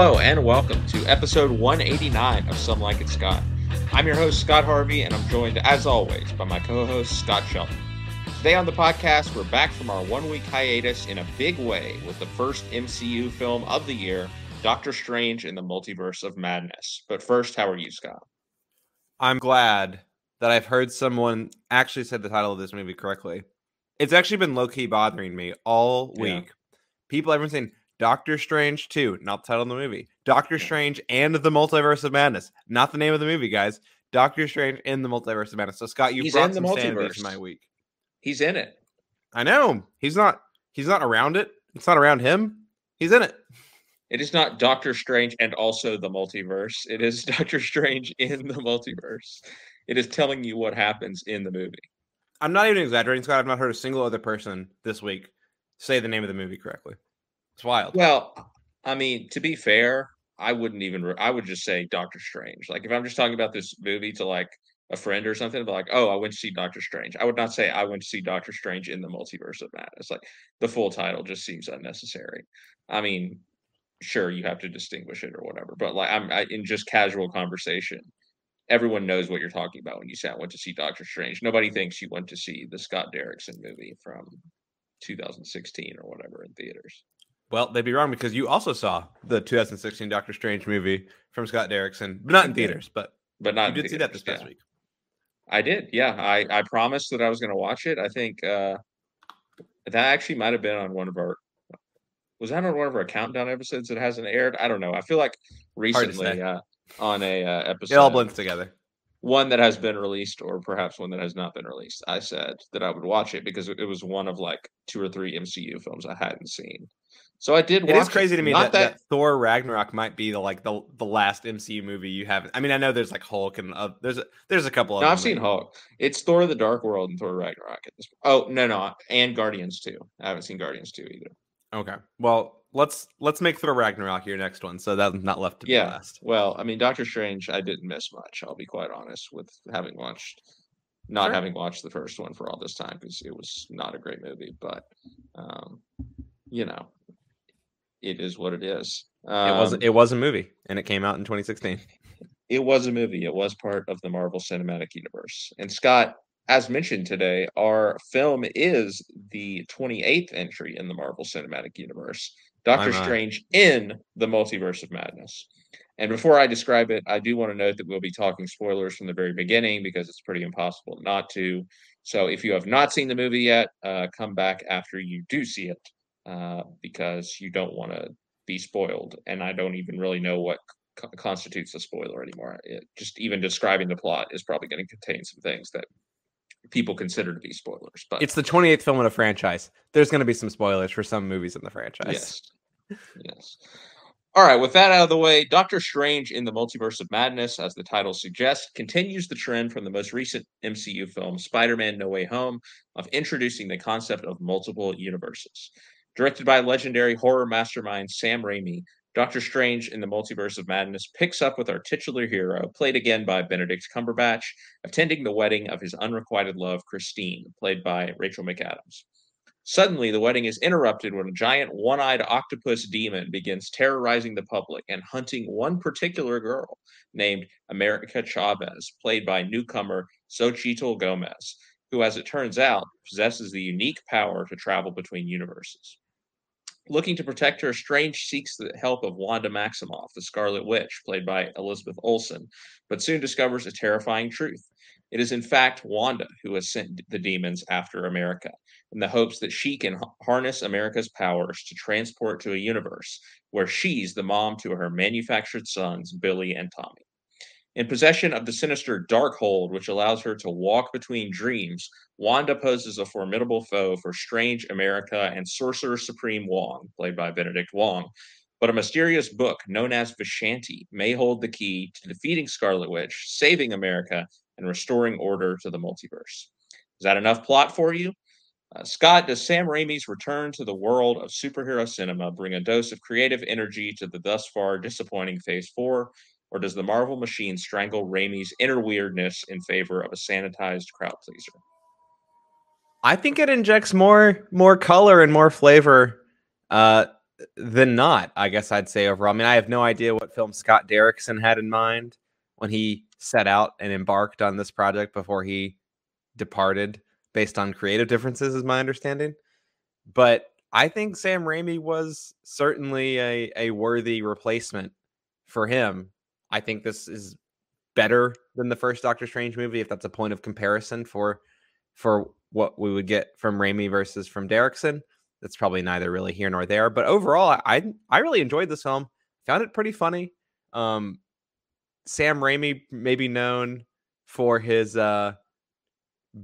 Hello and welcome to episode 189 of Some Like It Scott. I'm your host, Scott Harvey, and I'm joined, as always, by my co host, Scott Shelton. Today on the podcast, we're back from our one week hiatus in a big way with the first MCU film of the year, Doctor Strange in the Multiverse of Madness. But first, how are you, Scott? I'm glad that I've heard someone actually said the title of this movie correctly. It's actually been low key bothering me all week. Yeah. People been saying Doctor Strange 2, not the title of the movie. Doctor Strange and the Multiverse of Madness, not the name of the movie, guys. Doctor Strange in the Multiverse of Madness. So Scott, you brought some sanity to my week. He's in it. I know. He's not. He's not around it. It's not around him. He's in it. It is not Doctor Strange and also the multiverse. It is Doctor Strange in the multiverse. It is telling you what happens in the movie. I'm not even exaggerating, Scott. I've not heard a single other person this week say the name of the movie correctly. It's wild. Well, I mean, to be fair, I wouldn't even. Re- I would just say Doctor Strange. Like if I'm just talking about this movie to like a friend or something, but like, oh, I went to see Doctor Strange. I would not say I went to see Doctor Strange in the Multiverse of Madness. Like the full title just seems unnecessary. I mean, sure you have to distinguish it or whatever, but like I'm I, in just casual conversation, everyone knows what you're talking about when you say I went to see Doctor Strange. Nobody thinks you went to see the Scott Derrickson movie from 2016 or whatever in theaters. Well, they'd be wrong because you also saw the 2016 Doctor Strange movie from Scott Derrickson, but not in theaters, but but not you did theaters, see that this past week. I did, yeah. I I promised that I was going to watch it. I think uh that actually might have been on one of our was that on one of our countdown episodes that hasn't aired? I don't know. I feel like recently uh, on a uh, episode, it all blends together. One that has been released, or perhaps one that has not been released. I said that I would watch it because it was one of like two or three MCU films I hadn't seen. So I did. It is crazy it. to me that, that, that, Thor Ragnarok might be the like the the last MCU movie you haven't. I mean, I know there's like Hulk and uh, there's a, there's a couple of. No, I've seen Hulk. It's Thor: The Dark World and Thor Ragnarok. At this. Oh no, no, and Guardians too. I haven't seen Guardians two either. Okay, well let's let's make Thor Ragnarok your next one, so that's not left to yeah. last. Well, I mean, Doctor Strange, I didn't miss much. I'll be quite honest with having watched, not sure. having watched the first one for all this time because it was not a great movie, but. um you know, it is what it is. Um, it was it was a movie, and it came out in 2016. It was a movie. It was part of the Marvel Cinematic Universe. And Scott, as mentioned today, our film is the 28th entry in the Marvel Cinematic Universe. Doctor Strange in the Multiverse of Madness. And before I describe it, I do want to note that we'll be talking spoilers from the very beginning because it's pretty impossible not to. So if you have not seen the movie yet, uh, come back after you do see it. Uh, because you don't want to be spoiled. And I don't even really know what co- constitutes a spoiler anymore. It, just even describing the plot is probably going to contain some things that people consider to be spoilers. But it's the 28th film in a franchise. There's going to be some spoilers for some movies in the franchise. Yes. Yes. All right, with that out of the way, Doctor Strange in the Multiverse of Madness, as the title suggests, continues the trend from the most recent MCU film, Spider Man No Way Home, of introducing the concept of multiple universes. Directed by legendary horror mastermind Sam Raimi, Doctor Strange in the Multiverse of Madness picks up with our titular hero, played again by Benedict Cumberbatch, attending the wedding of his unrequited love, Christine, played by Rachel McAdams. Suddenly, the wedding is interrupted when a giant one eyed octopus demon begins terrorizing the public and hunting one particular girl named America Chavez, played by newcomer Xochitl Gomez, who, as it turns out, possesses the unique power to travel between universes. Looking to protect her, Strange seeks the help of Wanda Maximoff, the Scarlet Witch, played by Elizabeth Olsen, but soon discovers a terrifying truth. It is in fact Wanda who has sent the demons after America in the hopes that she can harness America's powers to transport to a universe where she's the mom to her manufactured sons, Billy and Tommy. In possession of the sinister Darkhold, which allows her to walk between dreams, Wanda poses a formidable foe for Strange America and Sorcerer Supreme Wong, played by Benedict Wong. But a mysterious book known as Vishanti may hold the key to defeating Scarlet Witch, saving America, and restoring order to the multiverse. Is that enough plot for you? Uh, Scott, does Sam Raimi's return to the world of superhero cinema bring a dose of creative energy to the thus far disappointing Phase 4? or does the Marvel machine strangle Raimi's inner weirdness in favor of a sanitized crowd pleaser? I think it injects more more color and more flavor uh, than not. I guess I'd say overall. I mean, I have no idea what film Scott Derrickson had in mind when he set out and embarked on this project before he departed, based on creative differences, is my understanding. But I think Sam Raimi was certainly a, a worthy replacement for him. I think this is better than the first Doctor Strange movie, if that's a point of comparison for for what we would get from Raimi versus from Derrickson. That's probably neither really here nor there. But overall, I I really enjoyed this film. Found it pretty funny. Um, Sam Raimi may be known for his uh,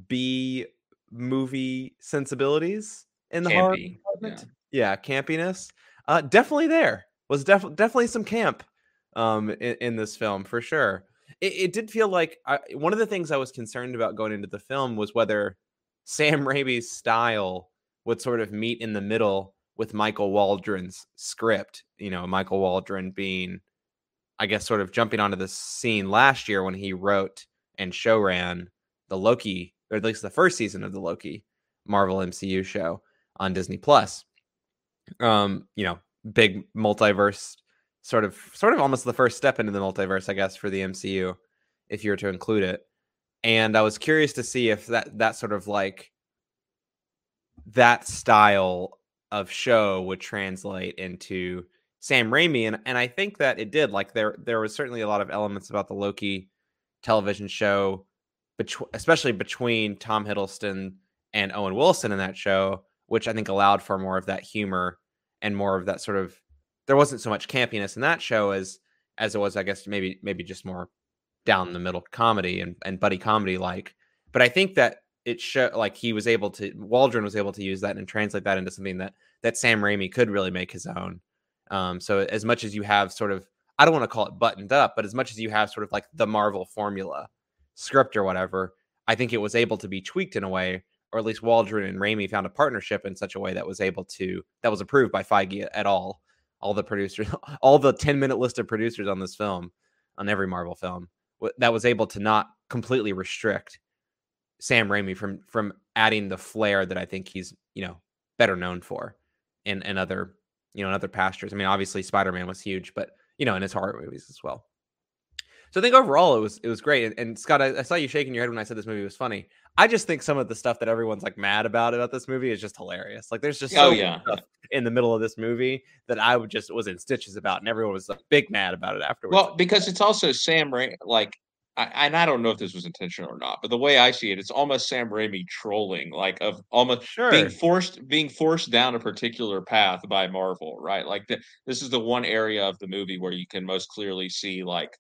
B movie sensibilities in the horror. Yeah. yeah, campiness. Uh, definitely there was definitely definitely some camp um, in, in, this film for sure. It, it did feel like I, one of the things I was concerned about going into the film was whether Sam Raimi's style would sort of meet in the middle with Michael Waldron's script. You know, Michael Waldron being, I guess, sort of jumping onto the scene last year when he wrote and show ran the Loki, or at least the first season of the Loki Marvel MCU show on Disney Plus. Um, you know, big multiverse sort of sort of almost the first step into the multiverse, I guess, for the MCU, if you were to include it. And I was curious to see if that that sort of like that style of show would translate into Sam Raimi, and and I think that it did. Like there there was certainly a lot of elements about the Loki television show, between especially between Tom Hiddleston and Owen Wilson in that show, which I think allowed for more of that humor and more of that sort of. There wasn't so much campiness in that show as as it was, I guess, maybe maybe just more down the middle comedy and, and buddy comedy like. But I think that it show like he was able to Waldron was able to use that and translate that into something that that Sam Raimi could really make his own. Um, so as much as you have sort of I don't want to call it buttoned up, but as much as you have sort of like the Marvel formula script or whatever, I think it was able to be tweaked in a way, or at least Waldron and Raimi found a partnership in such a way that was able to that was approved by Feige at all. All the producers, all the 10 minute list of producers on this film, on every Marvel film, that was able to not completely restrict Sam Raimi from from adding the flair that I think he's you know better known for in in other you know in other pastures. I mean, obviously Spider Man was huge, but you know in his horror movies as well. So I think overall it was it was great. And, and Scott, I, I, saw you shaking your head when I said this movie was funny. I just think some of the stuff that everyone's like mad about about this movie is just hilarious. Like there's just oh, so oh, yeah. in the middle of this movie that I would just was in stitches about, and everyone was like, big mad about it afterwards. Well, because it's also Sam Raimi, like I, and I don't know if this was intentional or not, but the way I see it, it's almost Sam Raimi trolling, like of almost sure. being forced being forced down a particular path by Marvel, right? Like the, this is the one area of the movie where you can most clearly see like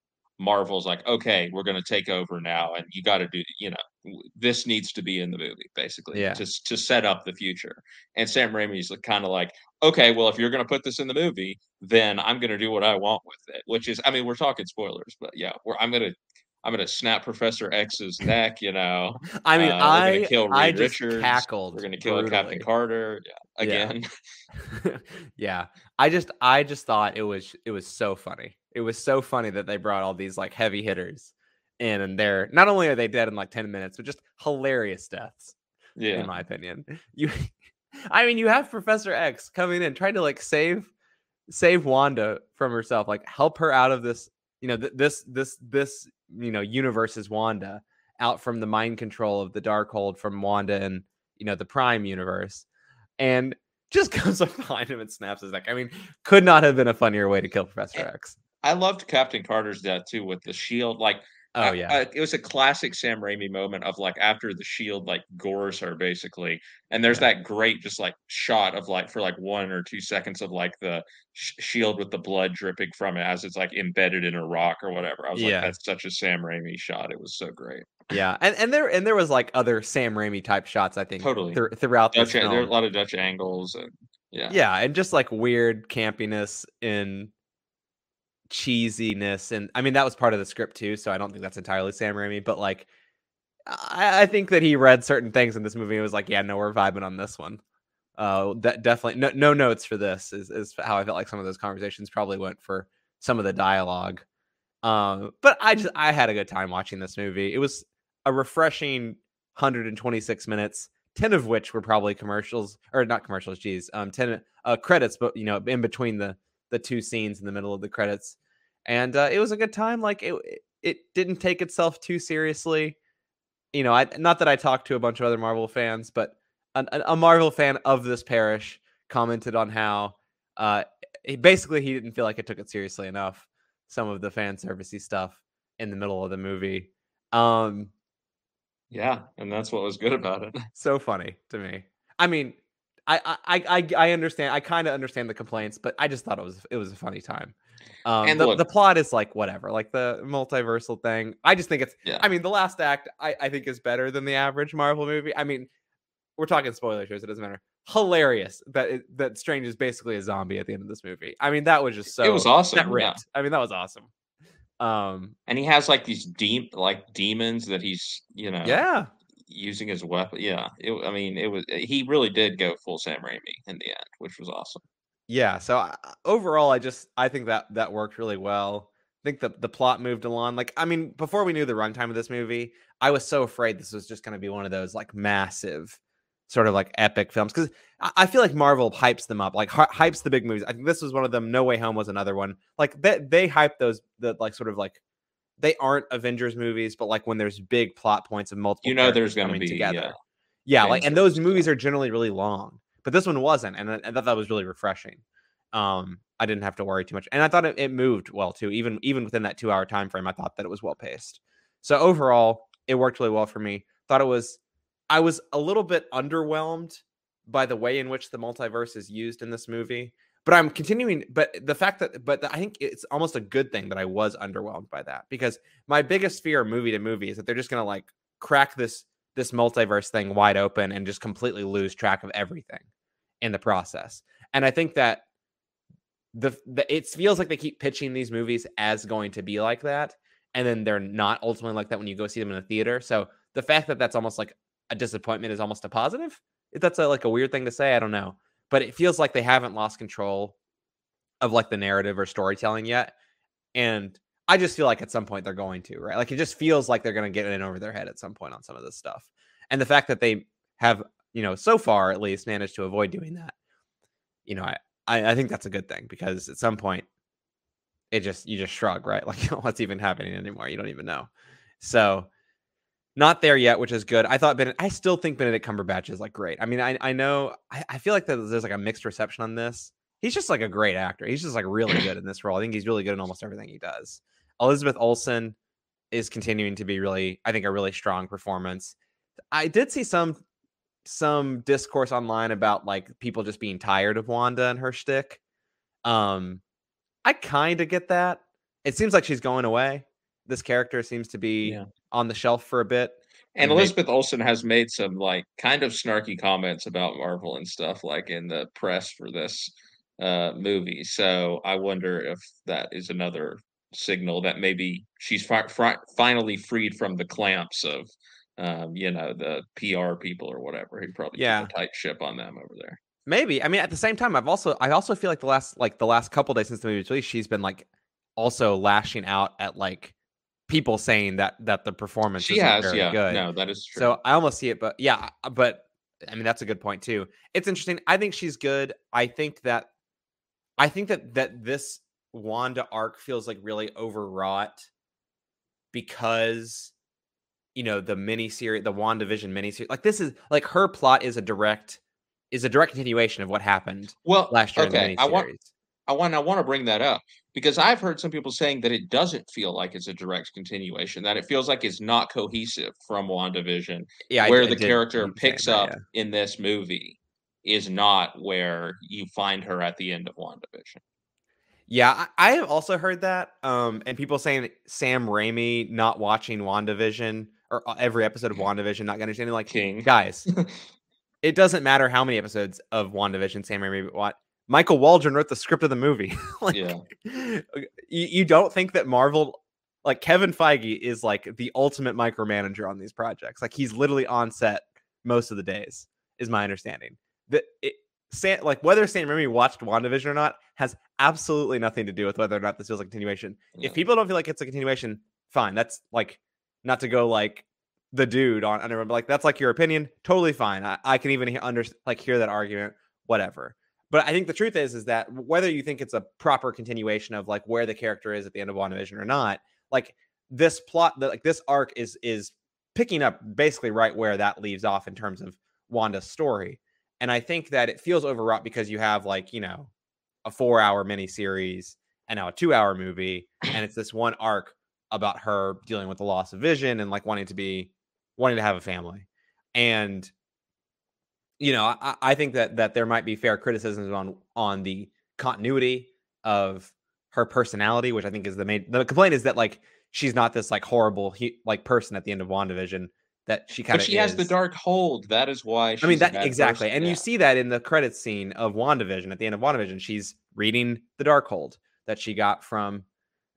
Marvel's like, okay, we're going to take over now, and you got to do, you know, this needs to be in the movie, basically, yeah. to to set up the future. And Sam Raimi's kind of like, okay, well, if you're going to put this in the movie, then I'm going to do what I want with it. Which is, I mean, we're talking spoilers, but yeah, I'm going to I'm gonna snap Professor X's neck. You know, I mean, uh, I kill Reed I just Richards. cackled. We're gonna kill brutally. Captain Carter. Yeah, again. Yeah. yeah, I just I just thought it was it was so funny. It was so funny that they brought all these like heavy hitters in, and they're not only are they dead in like ten minutes, but just hilarious deaths. Yeah, in my opinion, you. I mean, you have Professor X coming in trying to like save save Wanda from herself, like help her out of this you know, th- this this this you know universes Wanda out from the mind control of the Darkhold from Wanda and you know the Prime universe, and just comes up behind him and snaps his neck. I mean, could not have been a funnier way to kill Professor eh, X. I loved Captain Carter's death too with the shield. Like Oh yeah, uh, it was a classic Sam Raimi moment of like after the shield like gores her basically, and there's yeah. that great just like shot of like for like one or two seconds of like the sh- shield with the blood dripping from it as it's like embedded in a rock or whatever. I was yeah. like, that's such a Sam Raimi shot. It was so great. Yeah, and and there and there was like other Sam Raimi type shots. I think totally th- throughout Dutch, There are a lot of Dutch angles and yeah, yeah, and just like weird campiness in cheesiness and I mean that was part of the script too, so I don't think that's entirely Sam Raimi, but like I, I think that he read certain things in this movie and was like, yeah, no, we're vibing on this one. Uh, that definitely no, no notes for this is is how I felt like some of those conversations probably went for some of the dialogue. Um, but I just I had a good time watching this movie. It was a refreshing 126 minutes 10 of which were probably commercials or not commercials, geez, um, 10 uh, credits, but you know, in between the the two scenes in the middle of the credits. And uh, it was a good time. Like it, it didn't take itself too seriously. You know, I not that I talked to a bunch of other Marvel fans, but a, a Marvel fan of this parish commented on how uh, he, basically he didn't feel like it took it seriously enough. Some of the fan servicey stuff in the middle of the movie. Um, yeah, and that's what was good about it. So funny to me. I mean, I I I I understand. I kind of understand the complaints, but I just thought it was it was a funny time. Um, and the, look, the plot is like whatever, like the multiversal thing. I just think it's. Yeah. I mean, the last act I I think is better than the average Marvel movie. I mean, we're talking spoiler shows. It doesn't matter. Hilarious that it, that Strange is basically a zombie at the end of this movie. I mean, that was just so. It was awesome. That ripped. Yeah. I mean, that was awesome. Um, and he has like these deep like demons that he's you know yeah using his weapon. Yeah, it, I mean, it was he really did go full Sam Raimi in the end, which was awesome. Yeah. So uh, overall, I just I think that that worked really well. I think the the plot moved along. Like, I mean, before we knew the runtime of this movie, I was so afraid this was just going to be one of those like massive, sort of like epic films because I feel like Marvel hypes them up, like hypes the big movies. I think this was one of them. No Way Home was another one. Like they they hype those the like sort of like they aren't Avengers movies, but like when there's big plot points of multiple, you know, there's going to be together. Yeah, yeah like and those movies are generally really long, but this one wasn't, and I, I thought that was really refreshing. Um, I didn't have to worry too much, and I thought it, it moved well too. Even even within that two hour time frame, I thought that it was well paced. So overall, it worked really well for me. Thought it was, I was a little bit underwhelmed by the way in which the multiverse is used in this movie but I'm continuing. But the fact that, but I think it's almost a good thing that I was underwhelmed by that because my biggest fear, movie to movie, is that they're just gonna like crack this this multiverse thing wide open and just completely lose track of everything in the process. And I think that the, the it feels like they keep pitching these movies as going to be like that, and then they're not ultimately like that when you go see them in a the theater. So the fact that that's almost like a disappointment is almost a positive. If that's a, like a weird thing to say, I don't know but it feels like they haven't lost control of like the narrative or storytelling yet. And I just feel like at some point they're going to, right? Like it just feels like they're going to get in over their head at some point on some of this stuff. And the fact that they have, you know, so far at least managed to avoid doing that, you know, I, I, I think that's a good thing because at some point it just, you just shrug, right? Like, oh, what's even happening anymore? You don't even know. So not there yet, which is good. I thought Benedict, I still think Benedict Cumberbatch is like great. I mean, I I know I, I feel like there's like a mixed reception on this. He's just like a great actor. He's just like really good in this role. I think he's really good in almost everything he does. Elizabeth Olsen is continuing to be really, I think, a really strong performance. I did see some some discourse online about like people just being tired of Wanda and her shtick. Um, I kind of get that. It seems like she's going away. This character seems to be yeah on the shelf for a bit. And, and Elizabeth they, Olsen has made some like kind of snarky comments about Marvel and stuff like in the press for this uh movie. So I wonder if that is another signal that maybe she's fi- fi- finally freed from the clamps of um you know the PR people or whatever who probably yeah. keep a tight ship on them over there. Maybe. I mean at the same time I've also I also feel like the last like the last couple days since the movie released she's been like also lashing out at like people saying that that the performance she has, yeah, good. No, that is true. So I almost see it, but yeah, uh, but I mean that's a good point too. It's interesting. I think she's good. I think that I think that that this Wanda arc feels like really overwrought because you know the mini series, the WandaVision mini series. Like this is like her plot is a direct is a direct continuation of what happened well last year okay. in the miniseries. I want I want I want to bring that up because I've heard some people saying that it doesn't feel like it's a direct continuation, that it feels like it's not cohesive from WandaVision. Yeah, where I, the I character picks that, up yeah. in this movie is not where you find her at the end of WandaVision. Yeah, I, I have also heard that. Um, and people saying Sam Raimi not watching WandaVision or uh, every episode of WandaVision, not understanding like King. guys. it doesn't matter how many episodes of WandaVision Sam Raimi watch Michael Waldron wrote the script of the movie. like, yeah. You, you don't think that Marvel, like Kevin Feige, is like the ultimate micromanager on these projects? Like he's literally on set most of the days, is my understanding. That it, Sam, like whether Sam Raimi watched WandaVision or not has absolutely nothing to do with whether or not this feels like a continuation. Yeah. If people don't feel like it's a continuation, fine. That's like not to go like the dude on under like that's like your opinion, totally fine. I, I can even hear, under like hear that argument, whatever. But I think the truth is is that whether you think it's a proper continuation of like where the character is at the end of WandaVision or not, like this plot, the, like this arc is is picking up basically right where that leaves off in terms of Wanda's story. And I think that it feels overwrought because you have like, you know, a four hour miniseries and now a two hour movie. And it's this one arc about her dealing with the loss of vision and like wanting to be wanting to have a family. And you know, I, I think that that there might be fair criticisms on on the continuity of her personality, which I think is the main the complaint is that like she's not this like horrible he, like person at the end of WandaVision that she kind of she is. has the Darkhold. That is why I mean that exactly. Person. And yeah. you see that in the credits scene of WandaVision at the end of WandaVision. She's reading the Darkhold that she got from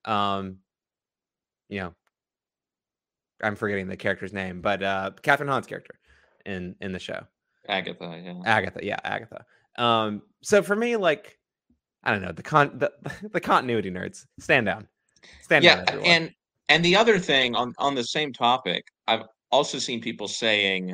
um you know I'm forgetting the character's name, but uh Kathryn Hahn's character in in the show. Agatha, yeah. Agatha, yeah, Agatha. Um so for me like I don't know, the con the, the continuity nerds stand down. Stand yeah, down. Yeah, and and the other thing on on the same topic, I've also seen people saying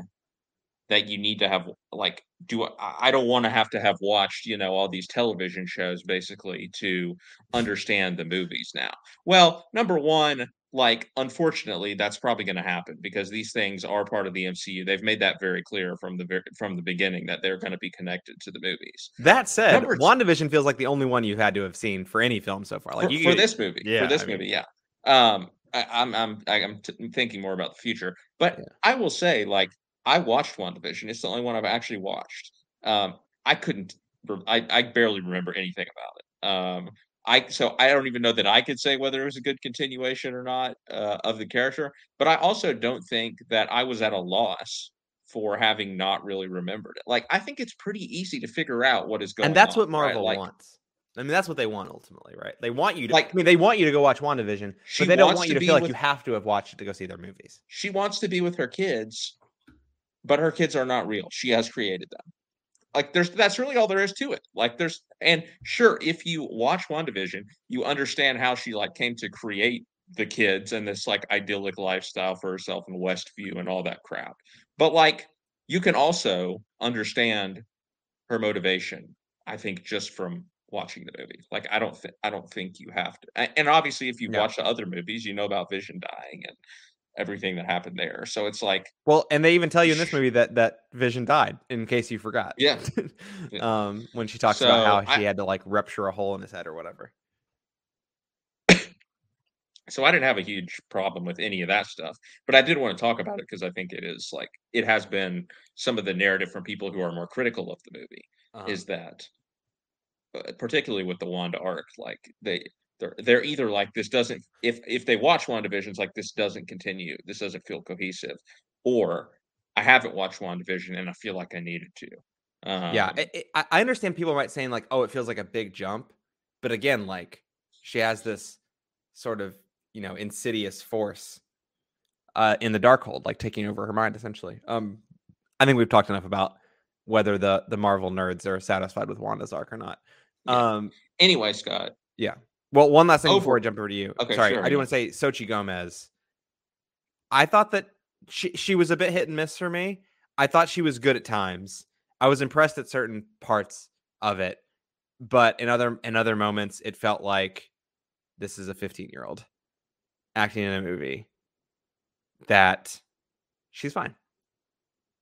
that you need to have like do I don't want to have to have watched, you know, all these television shows basically to understand the movies now. Well, number 1, like unfortunately that's probably going to happen because these things are part of the MCU. They've made that very clear from the from the beginning that they're going to be connected to the movies. That said, Number WandaVision feels like the only one you've had to have seen for any film so far. Like for, you, for this movie, yeah, for this I movie, mean, yeah. Um, I, I'm I'm I'm t- thinking more about the future, but yeah. I will say, like, I watched WandaVision. It's the only one I've actually watched. Um, I couldn't. I I barely remember anything about it. Um, I so I don't even know that I could say whether it was a good continuation or not uh, of the character. But I also don't think that I was at a loss for having not really remembered it. Like I think it's pretty easy to figure out what is going. On. And that's on, what Marvel right? like, wants. I mean, that's what they want ultimately, right? They want you to. Like, I mean, they want you to go watch WandaVision, but they don't want you to, to feel like you have to have watched it to go see their movies. She wants to be with her kids, but her kids are not real. She has created them. Like, there's that's really all there is to it. Like, there's and sure, if you watch WandaVision, you understand how she like came to create the kids and this like idyllic lifestyle for herself in Westview and all that crap. But like, you can also understand her motivation. I think just from watching the movie. Like I don't think I don't think you have to. And obviously, if you've watched the other movies, you know about Vision dying and everything that happened there. So it's like well, and they even tell you in this movie that that Vision died. In case you forgot, yeah. um, when she talks so about how she I, had to like rupture a hole in his head or whatever. so I didn't have a huge problem with any of that stuff, but I did want to talk about it because I think it is like it has been some of the narrative from people who are more critical of the movie uh-huh. is that uh, particularly with the Wanda arc, like they they're they're either like this doesn't if if they watch WandaVision's like this doesn't continue, this doesn't feel cohesive, or I haven't watched WandaVision and I feel like I needed to. Um, yeah, it, it, I understand people might saying like, oh, it feels like a big jump, but again, like she has this sort of you know insidious force uh, in the Darkhold, like taking over her mind essentially. Um, I think we've talked enough about whether the the Marvel nerds are satisfied with Wanda's arc or not. Yeah. Um. Anyway, Scott. Yeah. Well, one last thing Over- before I jump over to you. Okay. Sorry, sure, I do yeah. want to say Xochitl Gomez. I thought that she she was a bit hit and miss for me. I thought she was good at times. I was impressed at certain parts of it, but in other in other moments, it felt like this is a 15 year old acting in a movie that she's fine.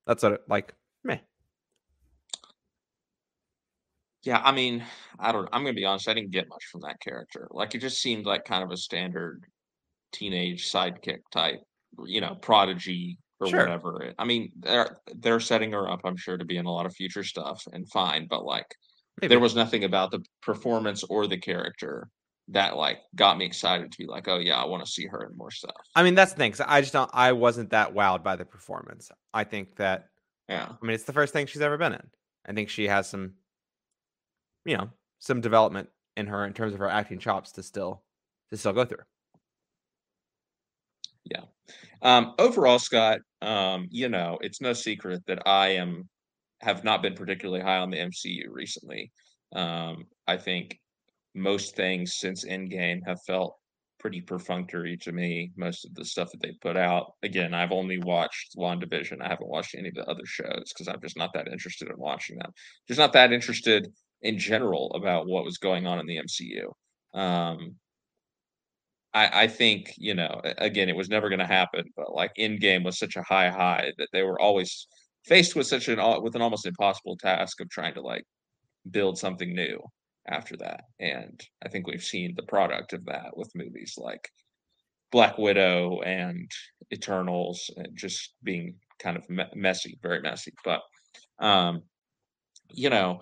That's what it like. Yeah, I mean, I don't I'm gonna be honest, I didn't get much from that character. Like, it just seemed like kind of a standard teenage sidekick type, you know, prodigy or Sure. whatever. I mean, they're they're setting her up, I'm sure, to be in a lot of future stuff and fine, but like there was nothing about the performance or the character that like got me excited to be like, oh yeah, I want to see her in more stuff. I mean, that's the thing. I just don't. I wasn't that wowed by the performance. I think that. Yeah. I mean, it's the first thing she's ever been in. I think she has some you know, some development in her in terms of her acting chops to still to still go through. Yeah. Um, overall, Scott, um, you know, it's no secret that I am have not been particularly high on the MCU recently. Um, I think most things since Endgame have felt pretty perfunctory to me. Most of the stuff that they put out. Again, I've only watched WandaVision. I haven't watched any of the other shows because I'm just not that interested in watching them. Just not that interested in general about what was going on in the MCU. Um, I, I think you know again it was never going to happen, but like Endgame was such a high high that they were always faced with such an with an almost impossible task of trying to like build something new after that. And I think we've seen the product of that with movies like Black Widow and Eternals, and just being kind of me- messy, very messy. But um, you know,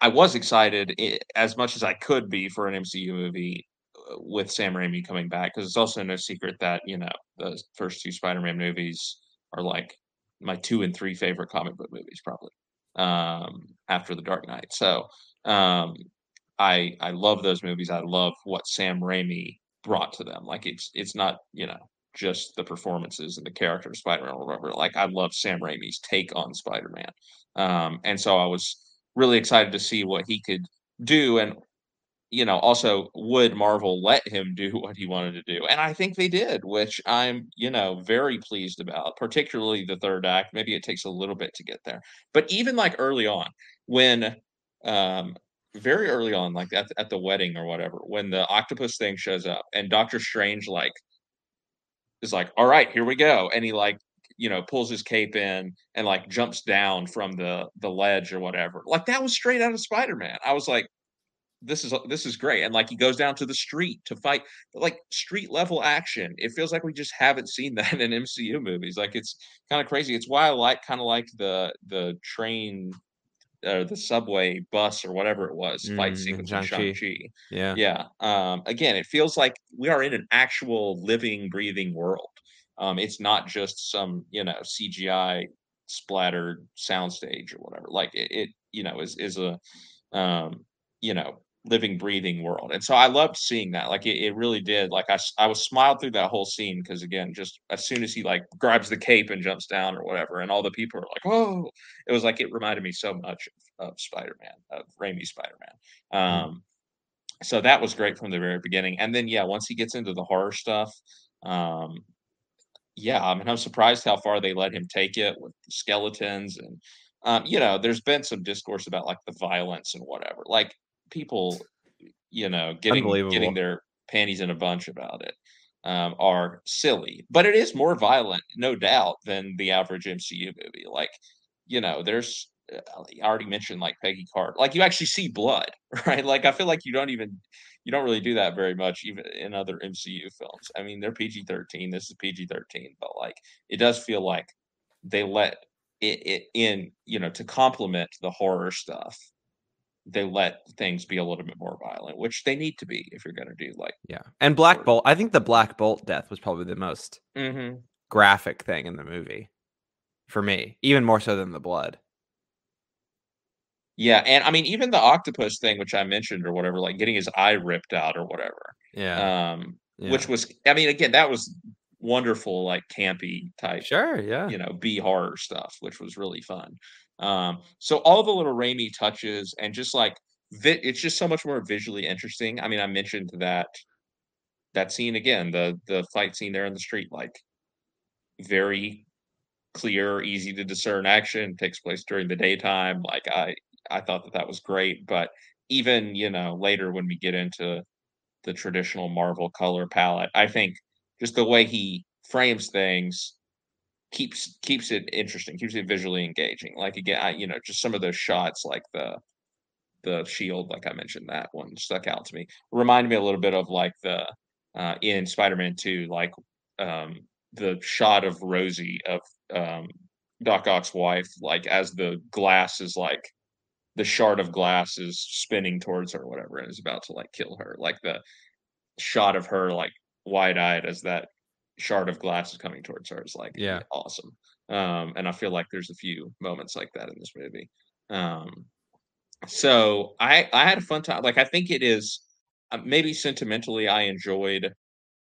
I was excited as much as I could be for an MCU movie uh, with Sam Raimi coming back because it's also no secret that you know the first two Spider-Man movies are like my two and three favorite comic book movies, probably um, after the Dark Knight. So um, I I love those movies. I love what Sam Raimi brought to them. Like it's it's not you know just the performances and the character of Spider-Man or whatever. Like I love Sam Raimi's take on Spider-Man, um, and so I was really excited to see what he could do. And you know, also would Marvel let him do what he wanted to do? And I think they did, which I'm, you know, very pleased about, particularly the third act. Maybe it takes a little bit to get there. But even like early on, when um very early on, like at, at the wedding or whatever, when the octopus thing shows up and Doctor Strange like is like, all right, here we go. And he like, you know, pulls his cape in and like jumps down from the the ledge or whatever. Like that was straight out of Spider-Man. I was like, this is this is great and like he goes down to the street to fight like street level action it feels like we just haven't seen that in mcu movies like it's kind of crazy it's why i like kind of like the the train or the subway bus or whatever it was mm, fight sequence in Shang-Chi. Yeah. Yeah. Um, again, it feels like we are in an actual living, breathing world. Um, it's not just some, you know, CGI splattered soundstage or whatever. Like it, it you know, is is a um, you know, living breathing world. And so i loved seeing that. Like it, it really did. Like i, I was smiled through that whole scene because again just as soon as he like grabs the cape and jumps down or whatever and all the people are like oh it was like it reminded me so much of, of spider-man of Raimi spider-man. Mm-hmm. um so that was great from the very beginning. And then yeah once he gets into the horror stuff um yeah i mean i'm surprised how far they let him take it with skeletons and um, you know, there's been some discourse about like the violence and whatever. Like people, you know, getting getting their panties in a bunch about it um, are silly. But it is more violent, no doubt, than the average MCU movie. Like, you know, there's uh, I already mentioned like Peggy Carter. Like you actually see blood, right? Like I feel like you don't even you don't really do that very much even in other MCU films. I mean, they're PG-13. This is PG-13, but like it does feel like they let it, it in, you know, to complement the horror stuff they let things be a little bit more violent, which they need to be if you're going to do like yeah. And Black Bolt, I think the Black Bolt death was probably the most mm-hmm. graphic thing in the movie for me, even more so than the blood. Yeah, and I mean even the octopus thing, which I mentioned or whatever, like getting his eye ripped out or whatever. Yeah. Um, yeah. which was, I mean, again, that was wonderful, like campy type. Sure. Yeah. You know, B horror stuff, which was really fun. Um, so all the little Raimi touches and just like vi- it's just so much more visually interesting. I mean, I mentioned that that scene again, the the fight scene there in the street, like very clear, easy to discern action takes place during the daytime. Like I I thought that that was great, but even you know later when we get into the traditional Marvel color palette, I think just the way he frames things keeps keeps it interesting, keeps it visually engaging. Like again, I, you know, just some of those shots, like the the shield, like I mentioned, that one stuck out to me. Reminded me a little bit of like the uh, in Spider-Man Two, like um, the shot of Rosie of um, Doc Ock's wife, like as the glass is like the shard of glass is spinning towards her, or whatever, and is about to like kill her. Like the shot of her like wide eyed as that shard of glass is coming towards her is like yeah. awesome. Um and i feel like there's a few moments like that in this movie. Um so i i had a fun time like i think it is uh, maybe sentimentally i enjoyed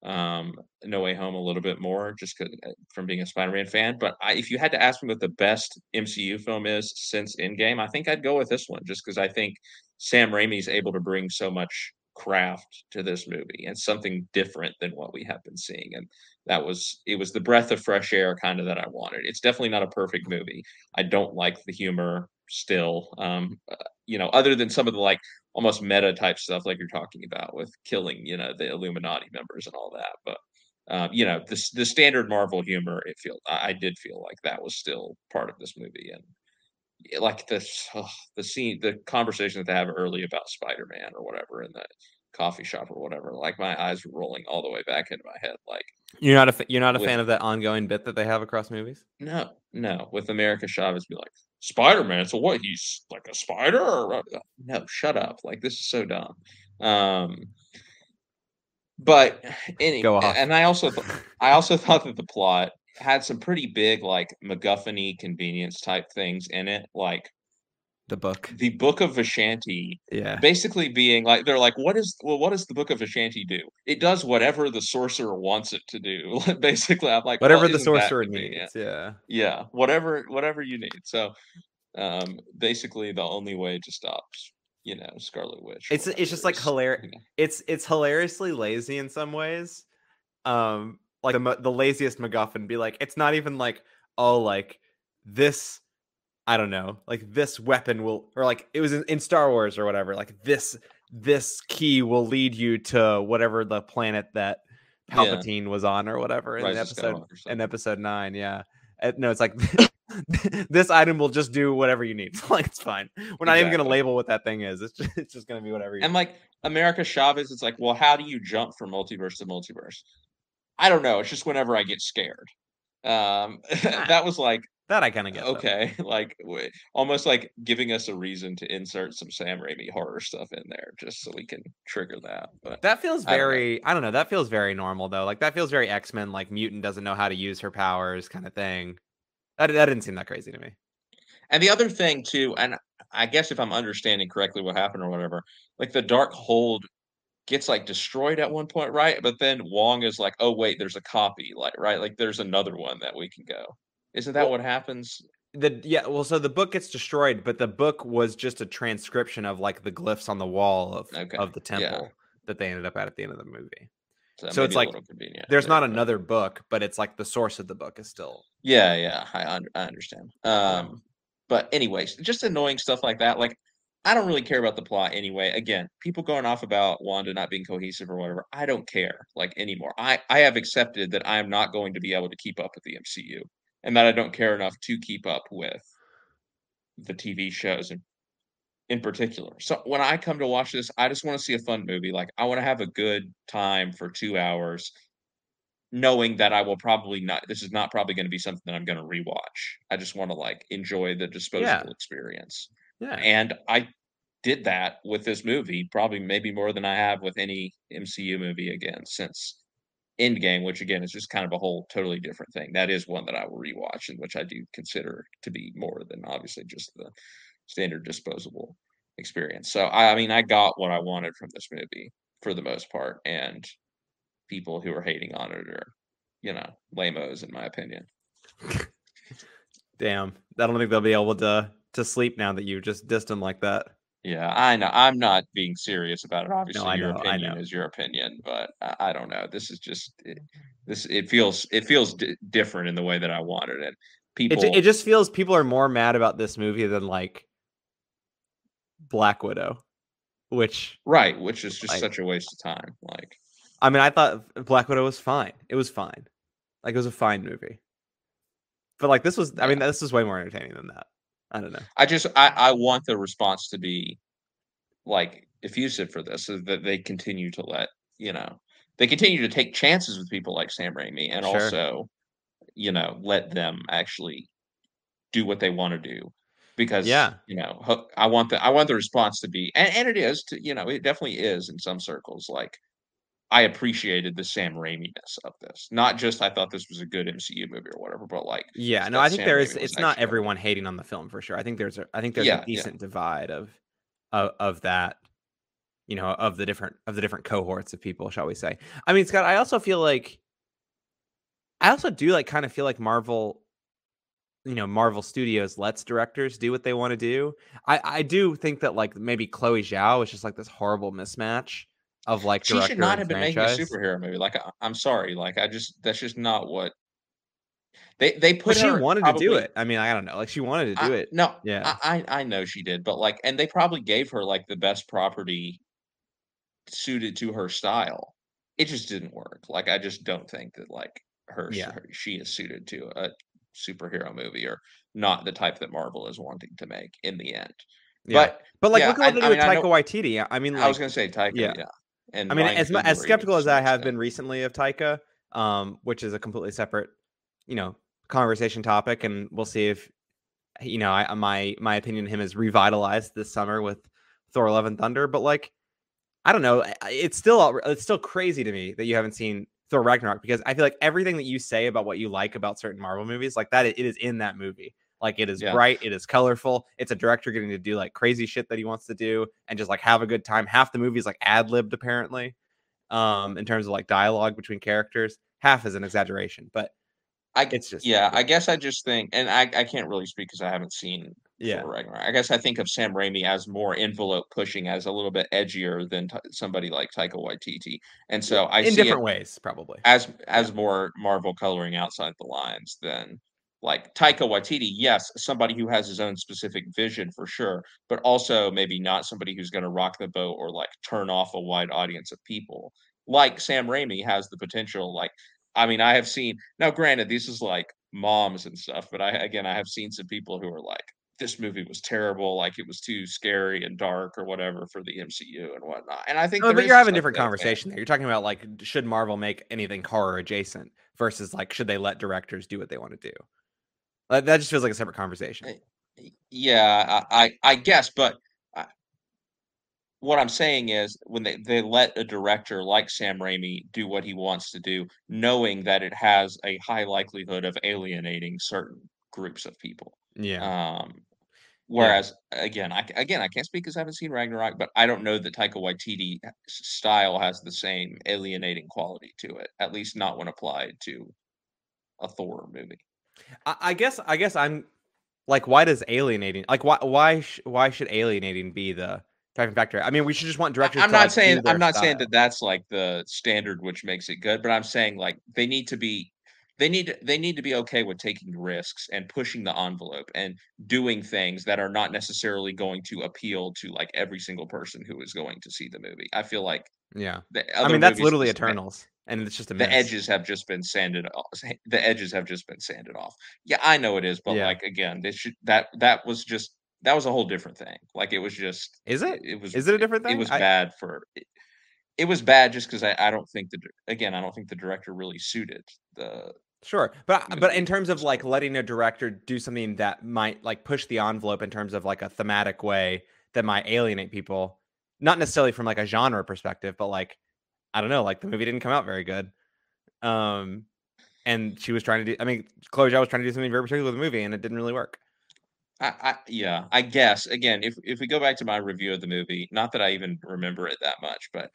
um no way home a little bit more just uh, from being a spider-man fan but I, if you had to ask me what the best mcu film is since endgame i think i'd go with this one just because i think sam raimi is able to bring so much craft to this movie and something different than what we have been seeing. And that was it was the breath of fresh air kind of that I wanted. It's definitely not a perfect movie. I don't like the humor still. Um, uh, you know, other than some of the like almost meta type stuff like you're talking about with killing, you know, the Illuminati members and all that. But um, you know, the the standard Marvel humor, it feel I, did feel like that was still part of this movie, and like this oh, the scene, the conversation that they have early about Spider Man or whatever in the coffee shop or whatever. Like my eyes were rolling all the way back into my head. Like you're not a you're not a with, fan of that ongoing bit that they have across movies. No, no. With America Chavez, be like Spider Man. So what? He's like a spider? Or, no, shut up. Like this is so dumb. Um, but any, Go off. and I also th- I also thought that the plot had some pretty big like MacGuffin convenience type things in it, like the book, the Book of Vishanti. Yeah, basically being like they're like, what is well, what does the Book of Vishanti do? It does whatever the sorcerer wants it to do. basically, I'm like whatever well, the sorcerer needs. Yeah, yeah, whatever whatever you need. So, um, basically, the only way to stop you know Scarlet Witch. It's it's just like hilarious. You know. It's it's hilariously lazy in some ways. Um, like the the laziest MacGuffin be like, it's not even like oh like this. I don't know, like this weapon will, or like it was in, in Star Wars or whatever. Like this this key will lead you to whatever the planet that Palpatine yeah. was on or whatever in Rise episode in episode nine. Yeah, no, it's like this item will just do whatever you need. like it's fine. We're not exactly. even going to label what that thing is. It's just, it's just going to be whatever. and like America Chavez, it's like, well, how do you jump from multiverse to multiverse? I don't know. It's just whenever I get scared. Um, that was like that I kind of get. Okay, like w- almost like giving us a reason to insert some Sam Raimi horror stuff in there, just so we can trigger that. But that feels very. I don't, I don't know. That feels very normal though. Like that feels very X Men. Like mutant doesn't know how to use her powers, kind of thing. That that didn't seem that crazy to me. And the other thing too, and I guess if I'm understanding correctly what happened or whatever, like the Darkhold gets like destroyed at one point, right? But then Wong is like, "Oh wait, there's a copy, like right, like there's another one that we can go." Isn't that well, what happens? The yeah, well, so the book gets destroyed, but the book was just a transcription of like the glyphs on the wall of okay. of the temple yeah. that they ended up at at the end of the movie. So, so it's like there's not another book, but it's like the source of the book is still. Yeah, yeah, I I understand. Um, but anyways, just annoying stuff like that. Like, I don't really care about the plot anyway. Again, people going off about Wanda not being cohesive or whatever. I don't care like anymore. I I have accepted that I am not going to be able to keep up with the MCU, and that I don't care enough to keep up with the TV shows and in particular. So when I come to watch this, I just want to see a fun movie. Like I want to have a good time for two hours, knowing that I will probably not. This is not probably going to be something that I'm going to rewatch. I just want to like enjoy the disposable yeah. experience. Yeah, and I did that with this movie, probably maybe more than I have with any MCU movie again since Endgame, which again is just kind of a whole totally different thing. That is one that I will rewatch, and which I do consider to be more than obviously just the standard disposable experience. So I, I mean, I got what I wanted from this movie for the most part, and people who are hating on it are, you know, lamos in my opinion. Damn, I don't think they'll be able to to sleep now that you just dissed them like that. Yeah, I know. I'm not being serious about it. Obviously, no, your know, opinion is your opinion, but I, don't know. This is just it, this. It feels it feels d- different in the way that I wanted it. People, it, it just feels people are more mad about this movie than like Black Widow, which right, which is just like, such a waste of time. Like, I mean, I thought Black Widow was fine. It was fine. Like, it was a fine movie. But like, this was. Yeah. I mean, this is way more entertaining than that. I don't know. I just I I want the response to be like effusive for this, so that they continue to let you know they continue to take chances with people like Sam Raimi, and sure. also you know let them actually do what they want to do because yeah you know i want the i want the response to be and, and it is to you know it definitely is in some circles like i appreciated the sam Raimi-ness of this. Not just i thought this was a good mcu movie or whatever but like yeah no i think sam there is it's not everyone hating on the film for sure. I think there's a i think there's yeah, a decent yeah. divide of, of of that you know of the different of the different cohorts of people shall we say. I mean scott i also feel like i also do like kind of feel like marvel you know Marvel Studios lets directors do what they want to do. I I do think that like maybe Chloe Zhao is just like this horrible mismatch of like she should not have been franchise. making a superhero movie. Like I, am sorry, like I just that's just not what they they put. Well, she wanted probably, to do it. I mean, I don't know. Like she wanted to do I, it. No, yeah, I I know she did, but like, and they probably gave her like the best property suited to her style. It just didn't work. Like I just don't think that like her, yeah. her she is suited to a superhero movie or not the type that Marvel is wanting to make in the end. Yeah. But but like yeah, look at what they I, do with I Taika Waititi. I mean, like, I was gonna say Taika. Yeah. yeah. And I mean, as as skeptical as I have been recently of Taika, um, which is a completely separate, you know, conversation topic, and we'll see if you know, I my my opinion of him is revitalized this summer with Thor: Love and Thunder. But like, I don't know, it's still it's still crazy to me that you haven't seen Thor Ragnarok because I feel like everything that you say about what you like about certain Marvel movies, like that, it is in that movie. Like it is yeah. bright, it is colorful. It's a director getting to do like crazy shit that he wants to do and just like have a good time. Half the movie is like ad libbed apparently, um, in terms of like dialogue between characters. Half is an exaggeration, but I it's just yeah. I guess I just think, and I I can't really speak because I haven't seen yeah Ragnarok. I guess I think of Sam Raimi as more envelope pushing, as a little bit edgier than t- somebody like Taika Waititi, and so I in different ways probably as as yeah. more Marvel coloring outside the lines than like Taika Waititi, yes, somebody who has his own specific vision for sure, but also maybe not somebody who's going to rock the boat or like turn off a wide audience of people. Like Sam Raimi has the potential. Like, I mean, I have seen now. Granted, this is like moms and stuff, but I again, I have seen some people who are like, this movie was terrible, like it was too scary and dark or whatever for the MCU and whatnot. And I think, oh, no, but you're having a different conversation there. You're talking about like, should Marvel make anything horror adjacent versus like, should they let directors do what they want to do? That just feels like a separate conversation. Eh, yeah, I I, I guess, but I, what I'm saying is when they, they let a director like Sam Raimi do what he wants to do, knowing that it has a high likelihood of alienating certain groups of people. Yeah. Um, whereas yeah. again, I again I can't speak because I haven't seen Ragnarok, but I don't know that Taika Waititi style has the same alienating quality to it. At least not when applied to a Thor movie. I, I guess I guess I'm like, why does alienating like why why sh- why should alienating be the driving factor? I mean, we should just want directors. I'm not like, saying I'm not style. saying that that's like the standard which makes it good, but I'm saying like they need to be they need to, they need to be okay with taking risks and pushing the envelope and doing things that are not necessarily going to appeal to like every single person who is going to see the movie. I feel like yeah, I mean that's literally Eternals and it's just a the edges have just been sanded off. The edges have just been sanded off. Yeah, I know it is, but yeah. like again, this should that that was just that was a whole different thing. Like it was just is it? It, was is it a different thing? It, was I, bad for. It, it was bad just because I, I don't think the again I don't think the director really suited the Sure, but but in terms of like letting a director do something that might like push the envelope in terms of like a thematic way that might alienate people, not necessarily from like a genre perspective, but like I don't know, like the movie didn't come out very good. Um, and she was trying to do. I mean, Chloe Zhao was trying to do something very particular with the movie, and it didn't really work. I, I, yeah, I guess again, if if we go back to my review of the movie, not that I even remember it that much, but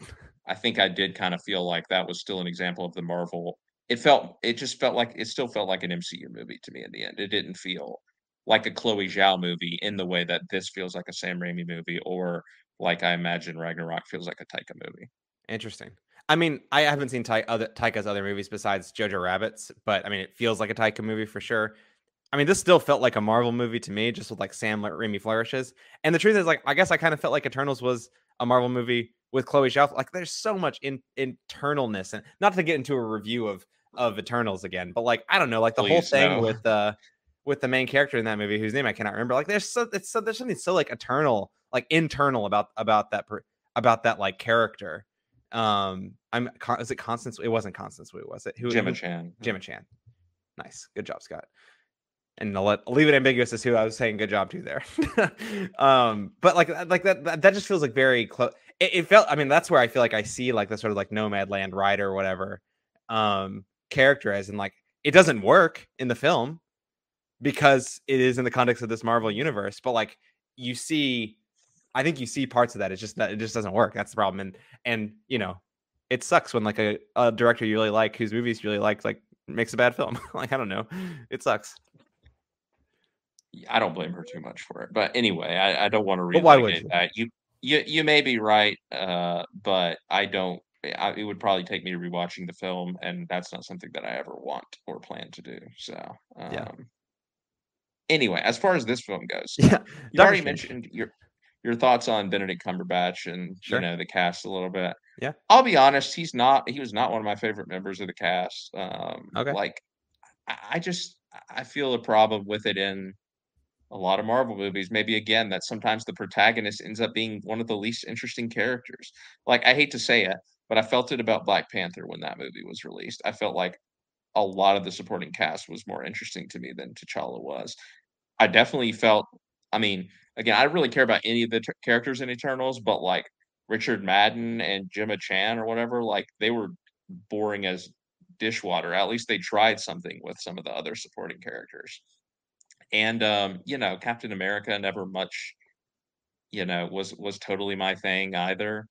I think I did kind of feel like that was still an example of the Marvel. It felt, it just felt like it still felt like an MCU movie to me in the end. It didn't feel like a Chloe Zhao movie in the way that this feels like a Sam Raimi movie, or like I imagine Ragnarok feels like a Taika movie. Interesting. I mean, I haven't seen Ty- other, Taika's other movies besides Jojo Rabbits, but I mean, it feels like a Taika movie for sure. I mean, this still felt like a Marvel movie to me, just with like Sam Raimi flourishes. And the truth is, like, I guess I kind of felt like Eternals was a Marvel movie with Chloe Zhao. Like, there's so much in internalness, and not to get into a review of of Eternals again, but like, I don't know, like the Please, whole thing no. with uh with the main character in that movie, whose name I cannot remember. Like, there's so it's so there's something so like eternal, like internal about about that about that like character um, I'm is it Constance? It wasn't Constance Wu, was it? Who? Gemma Chan. Gemma Chan. Nice, good job, Scott. And I'll, let, I'll leave it ambiguous as who I was saying good job to there. um, but like like that, that that just feels like very close. It, it, felt. I mean, that's where I feel like I see like the sort of like Nomadland rider or whatever um character as, and like it doesn't work in the film because it is in the context of this Marvel universe. But like you see I think you see parts of that. It's just that it just doesn't work. That's the problem. And and you know, it sucks when like a, a director you really like, whose movies you really like, like makes a bad film. like I don't know, it sucks. I don't blame her too much for it. But anyway, I, I don't want to read why would you? that. You You you may be right, uh, but I don't I it would probably take me rewatching the film, and that's not something that I ever want or plan to do, so, Yeah. um Anyway, as far as this film goes, Yeah, you Doctor already Strange. mentioned your your thoughts on Benedict Cumberbatch and, you know, the cast a little bit. Yeah. I'll be honest, he's not he was not one of my favorite members of the cast, um, Okay. like, I just I I feel a problem with it in a lot of Marvel movies, maybe again, that sometimes the protagonist ends up being one of the least interesting characters. Like, I hate to say it, but I felt it about Black Panther when that movie was released. I felt like a lot of the supporting cast was more interesting to me than T'Challa was. I definitely felt I mean, again, I don't really care about any of the ch characters in Eternals, but, like, Richard Madden and Gemma Chan or whatever, like, they were boring as dishwater, at least they tried something with some of the other supporting characters. And, um, you know, Captain America never much, you know, was was totally my thing either.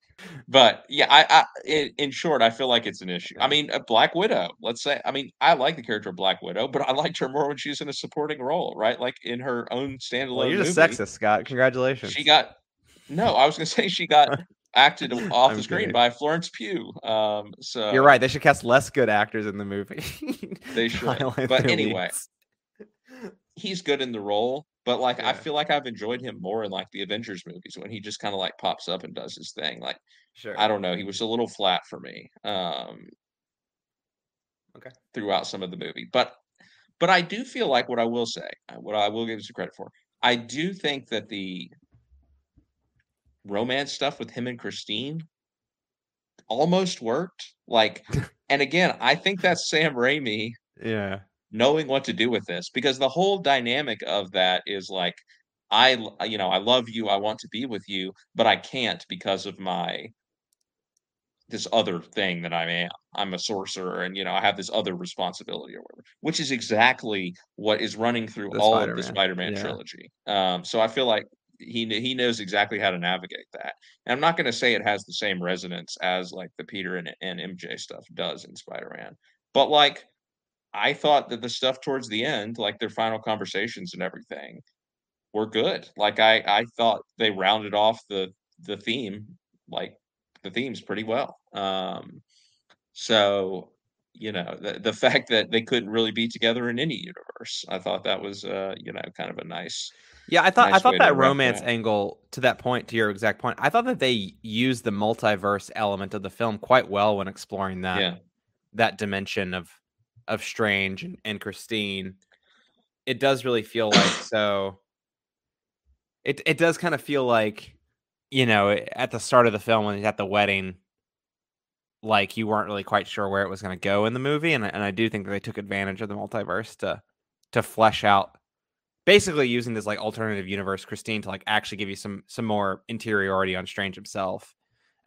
But, yeah, I I in short, I feel like it's an issue. I mean, Black Widow, let's say I mean, I like the character of Black Widow, but I liked her more when she was in a supporting role, right? Like, in her own Well, standalone you're just movie, sexist, Scott. congratulations she got no, I was gonna say she got acted off the I'm screen kidding. by Florence Pugh, um, You're right, they should cast less good actors in the movie They should, but anyway leads. he's good in the role, but, like, I feel like I've enjoyed him more in, like, the Avengers movies when he just kinda, like, pops up and does his thing, like, I don't know, he was a little flat for me, um Okay. throughout some of the movie, but but I do feel like what I will say, uh, what I will give you some credit for, I do think that the romance stuff with him and Christine almost worked, like and again, I think that's Sam Raimi Yeah. Knowing what to do with this, because the whole dynamic of that is, like, i you know, "I love you, I want to be with you, but I can't because of my" "this other thing that I am. I'm a sorcerer and, you know, I have this other responsibility or whatever," which is exactly what is running through The all of the Spider-Man, Spider-Man yeah. trilogy, um, so I feel like he he knows exactly how to navigate that, and I'm not gonna say it has the same resonance as, like, the Peter and and MJ stuff does in Spider-Man, but, like, I thought that the stuff towards the end, like, their final conversations and everything, were good, like, I I thought they rounded off the the theme, like, the themes pretty well, um, so, you know, the the fact that they couldn't really be together in any universe, I thought that was, uh, you know, kind of a nice Yeah, I thought I thought that romance that. angle to that point to your exact point, I thought that they used the multiverse element of the film quite well when exploring that Yeah. that dimension of of Strange and and Christine. It does really feel like so it it does kinda feel like, you know, at the start of the film when he's at the wedding like, you weren't really quite sure where it was gonna go in the movie, and I and I do think that they took advantage of the multiverse to to flesh out basically using this, like, alternative universe, Christine, to, like, actually give you some some more interiority on Strange himself,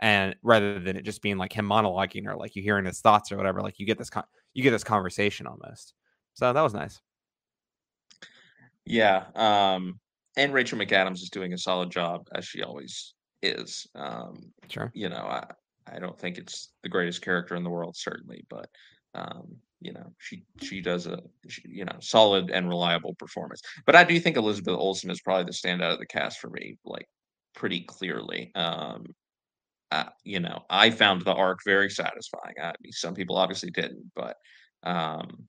and rather than it just being, like, him monologuing or, like, you hearing his thoughts or whatever, like, you get this con you get this conversation almost. So, that was nice. Yeah, um, and Rachel McAdams is doing a solid job as she always is, um, Sure. you know, I I don't think it's the greatest character in the world, certainly, but, um, you know, she she does a sh you know, solid and reliable performance, but I do think Elizabeth Olsen is probably the standout of the cast for me, like, pretty clearly, um, uh, you know, I found the arc very satisfying, I mean, some people obviously didn't, but, um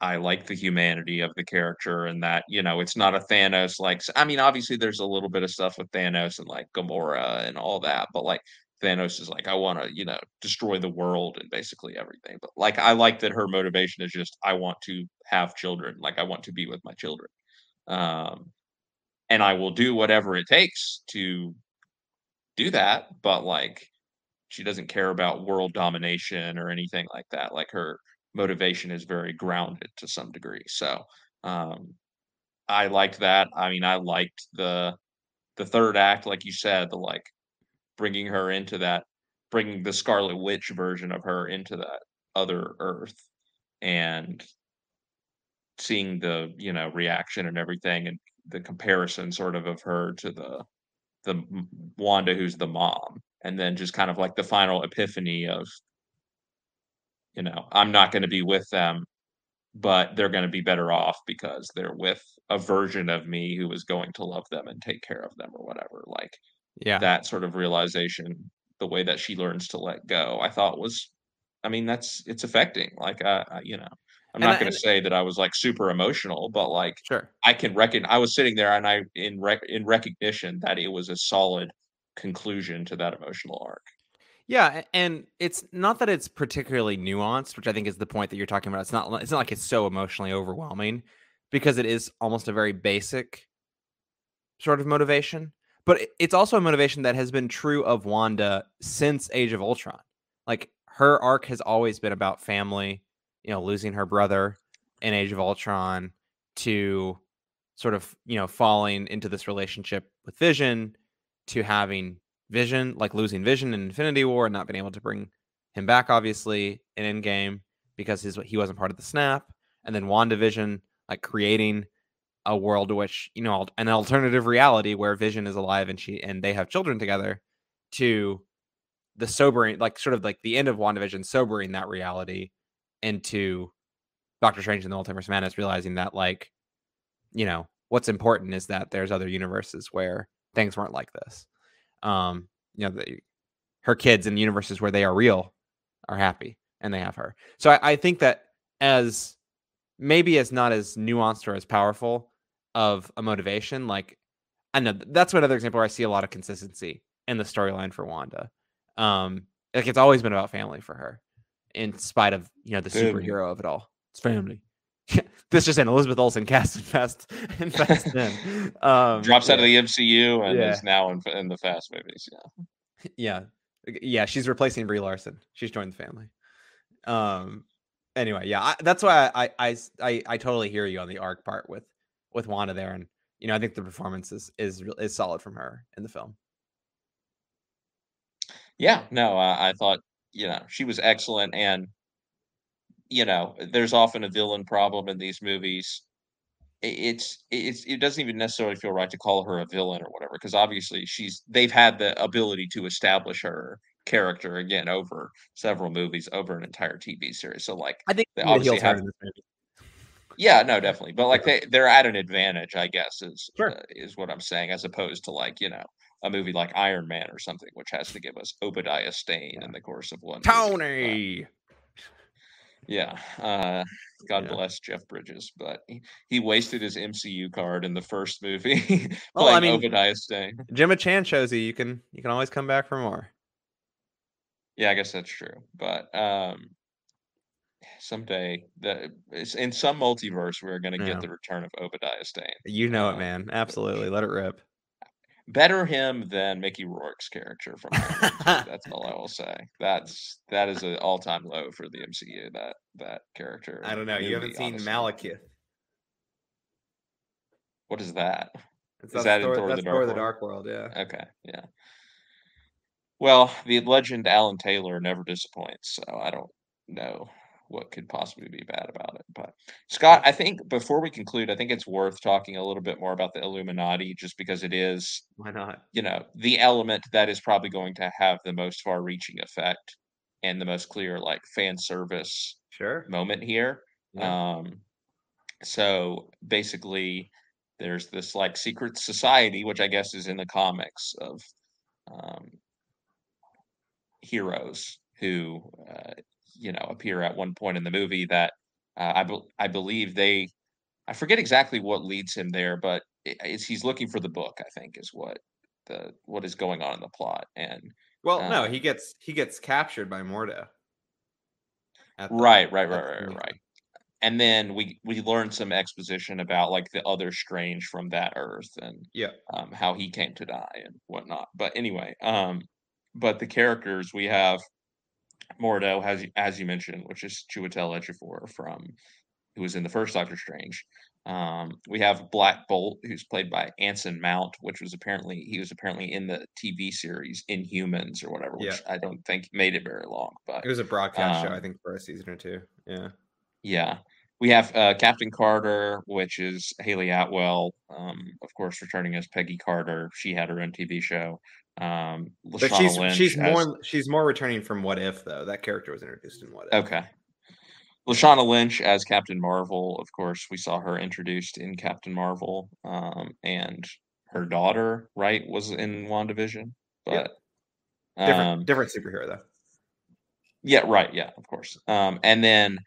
I like the humanity of the character and that, you know, it's not a Thanos, like I mean, obviously, there's a little bit of stuff with Thanos and, like, Gamora and all that, but, like, Thanos is like, "I wanna, you know, destroy the world and basically everything," but, like, I like that her motivation is just, "I want to have children, like, I want to be with my children, um, and I will do whatever it takes to do that," but, like, she doesn't care about world domination or anything like that, like, her motivation is very grounded to some degree, so, um, I liked that, I mean, I liked the the 3rd act, like you said, the, like, bringing her into that bringing the Scarlet Witch version of her into that other Earth, and seeing the, you know, reaction and everything, and the comparison sort of of her to the the Wanda who's the mom, and then just kind of like the final epiphany of you know, I'm not gonna be with them, but they're gonna be better off because they're with a version of me who is going to love them and take care of them or whatever, like Yeah. that sort of realization, the way that she learns to let go, I thought was, I mean, that's it's affecting. Like, I, you know, I'm And not going to say that I was like super emotional, but like Sure. I can reckon I was sitting there and I in rec- in recognition that it was a solid conclusion to that emotional arc. Yeah, and it's not that it's particularly nuanced, which I think is the point that you're talking about. It's not. It's not like it's so emotionally overwhelming, because it is almost a very basic sort of motivation. But it's also a motivation that has been true of Wanda since Age of Ultron. Like her arc has always been about family. You know, losing her brother in Age of Ultron to sort of you know falling into this relationship with Vision to having Vision, like losing Vision in Infinity War and not being able to bring him back, obviously, in Endgame because his he wasn't part of the snap, and then WandaVision, like creating a world which you know an alternative reality where Vision is alive and she and they have children together, to the sobering, like sort of like the end of WandaVision, sobering that reality into Doctor Strange in the Multiverse Madness, realizing that like, you know, what's important is that there's other universes where things weren't like this. Um, you know, the, her kids in universes where they are real are happy and they have her. So I, I think that as maybe as not as nuanced or as powerful of a motivation, like I know that's another example where I see a lot of consistency in the storyline for Wanda. Um, like it's always been about family for her, in spite of you know the Family. superhero of it all. It's family. this just in Elizabeth Olsen cast in Fast in Fast Ten. Um, Drops yeah. out of the MCU and Yeah. is now in, in the Fast movies. Yeah. yeah yeah she's replacing brie larson she's joined the family um anyway yeah I, that's why i i i totally hear you on the arc part with with wanda there and you know i think the performance is is is solid from her in the film Yeah, no, I, I thought you know she was excellent, and you know, there's often a villain problem in these movies. It's it's it doesn't even necessarily feel right to call her a villain or whatever, because obviously she's they've had the ability to establish her character again over several movies, over an entire TV series. So like, i think They she need a obviously have- in this movie. yeah, no, definitely, but like they they're at an advantage, I guess, is Sure. uh, is what I'm saying, as opposed to like you know a movie like Iron Man or something, which has to give us Obadiah Stane Yeah. in the course of one. tony Yeah. Uh, God Yeah. bless Jeff Bridges, but he, he wasted his MCU card in the first movie Well, playing I mean- Obadiah Stane. gemma chan shows you you can you can always come back for more Yeah, I guess that's true. But um, someday, the it's in some multiverse, we're going to Yeah. get the return of Obadiah Stane. you know Uh, it man absolutely let it rip Better him than Mickey Rourke's character from Iron Man 2, That's all I will say. That's that is an all time low for the MCU. That that character. i don't know you haven't seen honestly. malekith What is that? It's Is that in Thor, Thor the Dark Thor the World? Dark World, yeah. Okay, yeah. Well, the legend Alan Taylor never disappoints, so I don't know what could possibly be bad about it. But Scott, I think before we conclude, I think it's worth talking a little bit more about the Illuminati, just because it is, Why not? you know, the element that is probably going to have the most far-reaching effect and the most clear, like, fan service Sure. moment here. Yeah. Um, so basically, there's this like secret society, which I guess is in the comics of um, heroes who, uh, you know, appear at one point in the movie. That uh, I bel I believe they, I forget exactly what leads him there, but it's he's looking for the book. I think is what the what is going on in the plot, and Well, no, uh, he gets he gets captured by Mordo. at the- Right, right, right, right, right. And then we we learned some exposition about like the other Strange from that Earth and Yeah. um, how he came to die and whatnot. But anyway, um, but the characters we have Mordo, as as you mentioned, which is Chiwetel Ejiofor from who was in the first Doctor Strange. Um, we have Black Bolt, who's played by Anson Mount, which was apparently he was apparently in the TV series Inhumans or whatever, which I don't think made it very long. But It was a broadcast show, I Um, think, for a season or two. Yeah. Yeah. We have uh, Captain Carter, which is Hayley Atwell, um, of course, returning as Peggy Carter. She had her own TV show. Um, But she's Lynch she's as- more she's more returning from What If though. That character was introduced in What If. okay. Lashana Lynch as Captain Marvel. Of course, we saw her introduced in Captain Marvel, um, and her daughter, right, was in WandaVision, but. Different, um, different superhero though. yeah, right, yeah, of course. Um, and then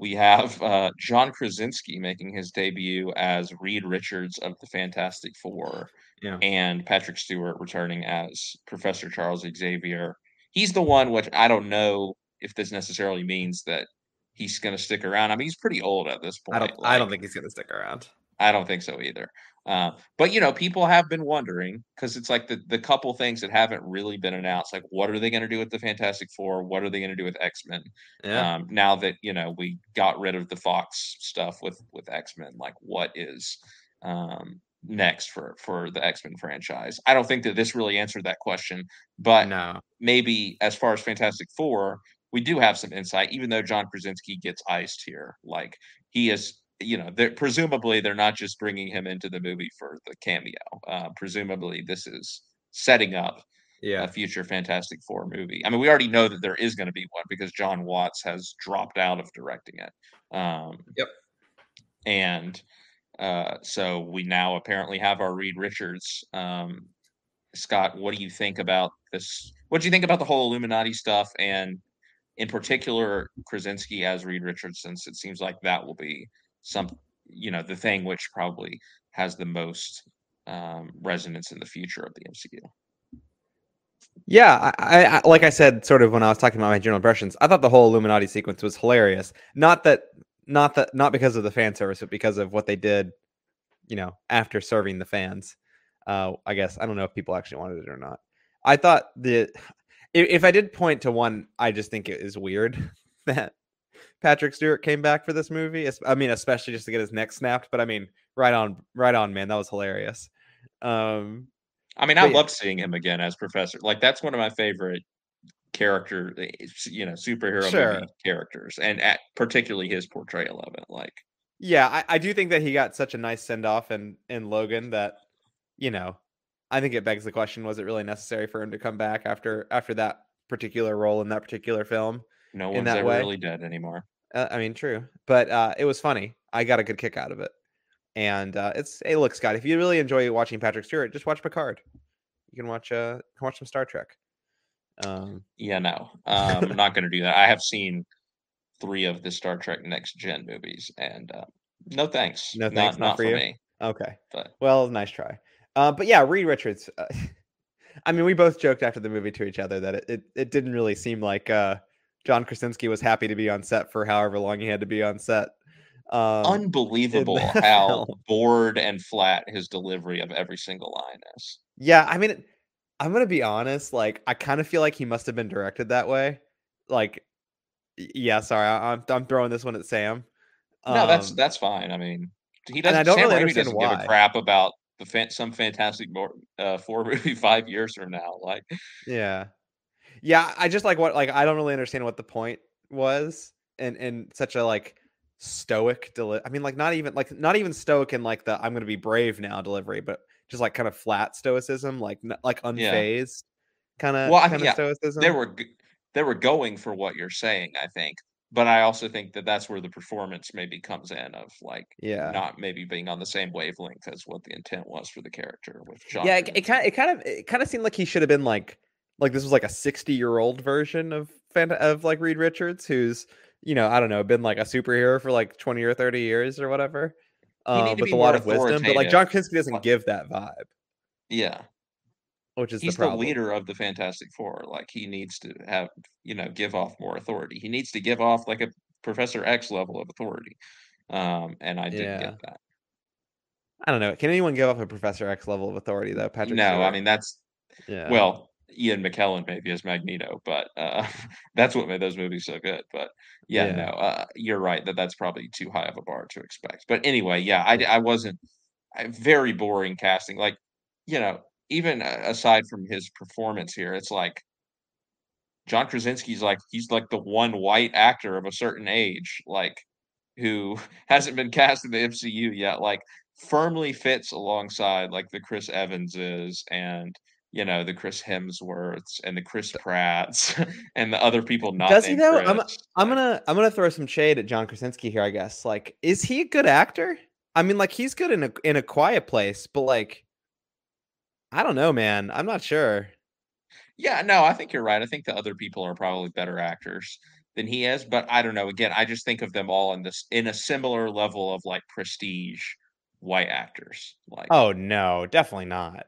we have uh, John Krasinski making his debut as Reed Richards of the Fantastic Four, Yeah. and Patrick Stewart returning as Professor Charles Xavier. He's the one which I don't know if this necessarily means that he's going to stick around. I mean, he's pretty old at this point. I don't. I don't think he's gonna stick around. I don't think so either. Uh, but you know, people have been wondering because it's like the the couple things that haven't really been announced. Like, what are they going to do with the Fantastic Four? What are they going to do with X Men? Yeah. Um, now that you know we got rid of the Fox stuff with with X Men, like what is um, next for for the X Men franchise? I don't think that this really answered that question, but no. maybe as far as Fantastic Four, we do have some insight, even though John Krasinski gets iced here. Like he is, you know, they're, presumably they're not just bringing him into the movie for the cameo. Uh, presumably, this is setting up Yeah. a future Fantastic Four movie. I mean, we already know that there is going to be one because John Watts has dropped out of directing it. Um, Yep. And uh, so we now apparently have our Reed Richards. Um, Scott, what do you think about this? What do you think about the whole Illuminati stuff, and in particular Krasinski as Reed Richards? Since it seems like that will be some, you know, the thing which probably has the most um, resonance in the future of the MCU. Yeah, I, I, like I said, sort of when I was talking about my general impressions, I thought the whole Illuminati sequence was hilarious. Not that, not that, not because of the fan service, but because of what they did, you know, after serving the fans. Uh, I guess I don't know if people actually wanted it or not. I thought the, if, if I did point to one, I just think it is weird that Patrick Stewart came back for this movie. I mean, especially just to get his neck snapped. But I mean, right on, right on, man. That was hilarious. Um, I mean, I yeah. loved seeing him again as Professor. Like that's one of my favorite character, eh, you know, superhero Sure. movie characters, and at, particularly his portrayal of it. Like, Yeah, I, I do think that he got such a nice send off in in Logan that, you know, I think it begs the question: Was it really necessary for him to come back after after that particular role in that particular film? No one's that ever way. really dead anymore. Uh, I mean, true, but uh, it was funny. I got a good kick out of it, and uh, it's hey, look, Scott, if you really enjoy watching Patrick Stewart, just watch Picard. You can watch uh, watch some Star Trek. Um, Yeah, no, um, I'm not going to do that. I have seen three of the Star Trek Next Gen movies, and uh, no thanks. No thanks, not for you? me. okay, But Well, nice try. Uh, but yeah, Reed Richards. Uh, I mean, we both joked after the movie to each other that it, it, it didn't really seem like uh, John Krasinski was happy to be on set for however long he had to be on set. Um, unbelievable how bored and flat his delivery of every single line is. yeah, I mean, I'm gonna be honest. Like, I kind of feel like he must have been directed that way. Like, yeah, sorry, I, I'm I'm throwing this one at Sam. No, that's Um, that's fine. I mean, he doesn't. I don't Sam really Raimi understand doesn't give why. a crap about the fan, some fantastic uh, four movie five years from now. Like, Yeah. Yeah, I just like what like I don't really understand what the point was and and such a like stoic deli- I mean like not even like not even stoic in like the I'm going to be brave now delivery, but just like kind of flat stoicism, like n- like Yeah. unfazed kind of Well, kind of yeah, stoicism. they were g- they were going for what you're saying. I think, but I also think that that's where the performance maybe comes in of like yeah. not maybe being on the same wavelength as what the intent was for the character with John. Yeah, it, kind it kind of it kind of seemed like he should have been like like this was like a 60 year old version of Fant- of like Reed Richards who's you know, I don't know, been like a superhero for like 20 or 30 years or whatever. Um, with a lot of wisdom, but like. John Krasinski doesn't give that vibe, yeah, which is he's the the, leader of the Fantastic Four. Like he needs to have you know give off more authority. He needs to give off like a Professor X level of authority. Um, and I didn't Yeah. get that. I don't know. Can anyone give off a Professor X level of authority though? Patrick. no, I mean that's yeah. well ian mckellen maybe as magneto but uh that's what made those movies so good but yeah, Yeah. no uh you're right that that's probably too high of a bar to expect but anyway yeah i, I wasn't I, very boring casting like you know even uh, aside from his performance here it's like john krasinski's like he's like the one white actor of a certain age like who hasn't been cast in the mcu yet like firmly fits alongside like the chris evanses and you know the Chris Hemsworths and the Chris Pratts and the other people not. Does he though? I'm- I'm gonna I'm gonna throw some shade at John Krasinski here. I guess. Like, is he a good actor? I mean, like he's good in a in a quiet place, but like I don't know, man. I'm not sure. Yeah, no, I think you're right. I think the other people are probably better actors than he is, but I don't know. Again, I just think of them all in this in a similar level of like prestige white actors. Like, oh no, definitely not.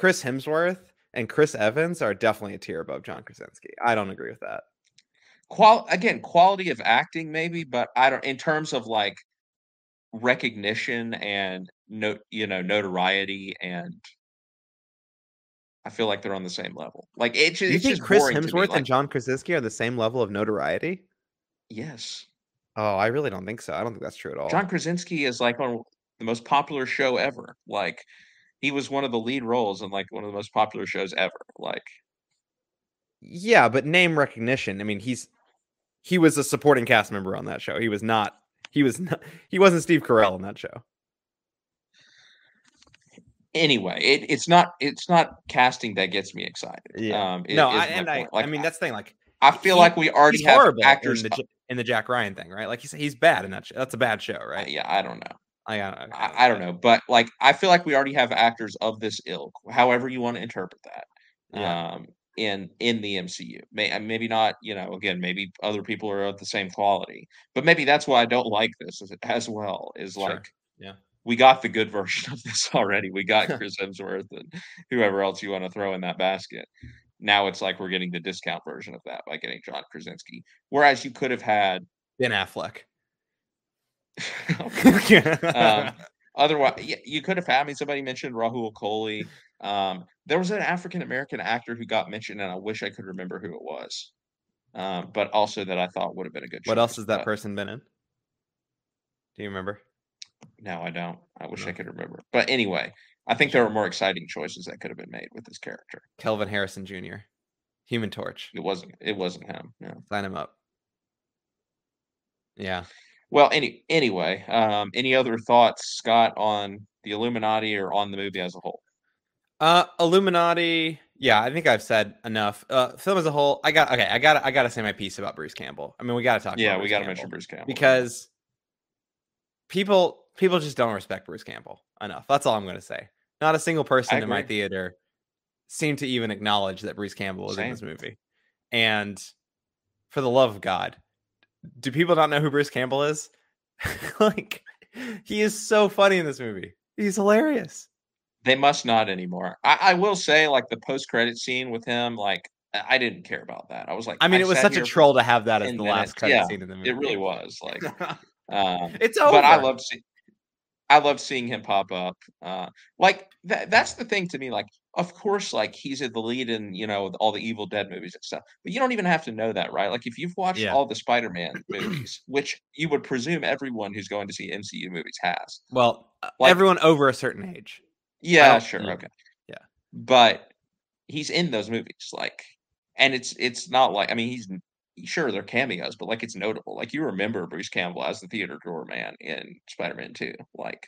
Chris Hemsworth and Chris Evans are definitely a tier above John Krasinski. I don't agree with that. Qual again, quality of acting maybe, but I don't in terms of like recognition and no, you know, notoriety and I feel like they're on the same level. Like it just, you it's think just Chris Hemsworth like- and John Krasinski are the same level of notoriety? yes, Oh, I really don't think so. I don't think that's true at all. John Krasinski is like on the most popular show ever. Like he was one of the lead roles in like one of the most popular shows ever. Like yeah, but name recognition. I mean, he's he was a supporting cast member on that show. He was not. He was not. He wasn't Steve Carell on that show. anyway, it, it's not it's not casting that gets me excited. Yeah. Um, i- no, I, and I. Like, I mean, that's the thing. Like, I feel he- like we already have actors. in the, in the Jack Ryan thing, right? Like he's he's bad in that. Show. That's a bad show, uh, right? yeah, I don't know. I, I, I, I don't know, but like I feel like we already have actors of this ilk, however you want to interpret that. Yeah. Um, in in the MCU, May, maybe not. You know, again, maybe other people are of the same quality, but maybe that's why I don't like this as, as well. Is Sure. like, Yeah. we got the good version of this already. We got Chris Hemsworth and whoever else you want to throw in that basket. Now it's like we're getting the discount version of that by getting John Krasinski. Whereas you could have had Ben Affleck. um, otherwise, yeah, you could have had. me. somebody mentioned Rahul Kohli. Um, there was an African American actor who got mentioned, and I wish I could remember who it was. Um, but also that I thought would have been a good. what else has that but person been in? Do you remember? No, I don't. I wish I could remember. But anyway, I think there were more exciting choices that could have been made with this character. Kelvin Harrison Jr. Human Torch. It wasn't. It wasn't him. No. Sign him up. Yeah. Well, any anyway, um, any other thoughts, Scott, on the Illuminati or on the movie as a whole? Uh, Illuminati. Yeah, I think I've said enough. Uh, film as a whole. I got okay. I got. I got to say my piece about Bruce Campbell. I mean, we got to talk. Yeah, we got to mention Bruce Campbell because people people just don't respect Bruce Campbell enough. That's all I'm going to say. Not a single person in my theater seemed to even acknowledge that Bruce Campbell was in this movie. And for the love of God, do people not know who Bruce Campbell is? like, he is so funny in this movie. He's hilarious. They must not anymore. I, I will say, like the post credit scene with him, like I I didn't care about that. I was like, I mean, it was such a troll to have that as the minutes. last credit Yeah, scene in the movie. It really was like, um, it's over. but I loved seeing, I love seeing him pop up. Uh, like that. That's the thing to me. Like, of course, like he's at the lead in you know all the Evil Dead movies and stuff. But you don't even have to know that, right? Like if you've watched Yeah. all the Spider-Man movies, which you would presume everyone who's going to see MCU movies has. Well, uh, like- everyone over a certain age. Yeah, sure, yeah. okay. Yeah. But he's in those movies, like, and it's it's not like I mean he's sure they're cameos, but like it's notable. Like you remember Bruce Campbell as the theater doorman in Spider-Man 2. Like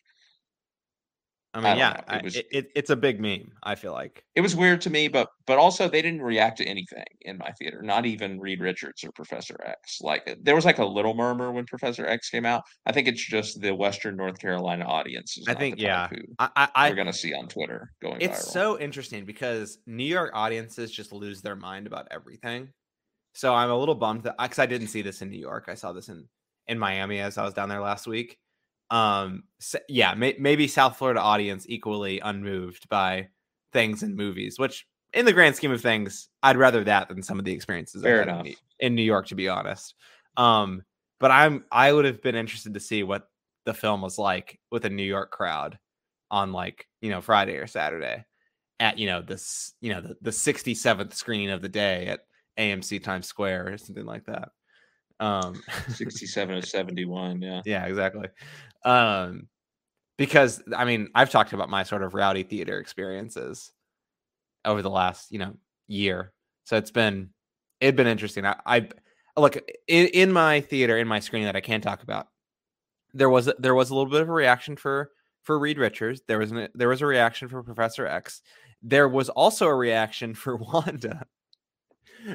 I I mean, don't yeah, know. It was- it, it, it's a big meme. I feel like. it was weird to me, but but also they didn't react to anything in my theater, not even Reed Richards or Professor X. Like uh, there was like a little murmur when Professor X came out. I think it's just the Western North Carolina audience. I think, yeah. who I, I, I we're gonna see on Twitter going it's viral. so interesting because New York audiences just lose their mind about everything. So I'm a little bummed that because I didn't see this in New York. I saw this in in Miami as I was down there last week. Um, s yeah, may, maybe South Florida audience equally unmoved by things in movies, which in the grand scheme of things, I'd rather that than some of the experiences Fair I had in. New- in New York, to be honest. Um, but I'm I would have been interested to see what the film was like with a New York crowd on like you know Friday or Saturday at you know this you know the, the 67th screen of the day at AMC Times Square or something like that. Um 67 or 71, yeah. yeah, exactly. Um because I mean, I've talked about my sort of rowdy theater experiences over the last, you know, year. So it's been it'd been interesting. I, I look in, in my theater in my screen that I can talk about. There was a, there was a little bit of a reaction for for Reed Richards. There was an, there was a reaction for Professor X. There was also a reaction for Wanda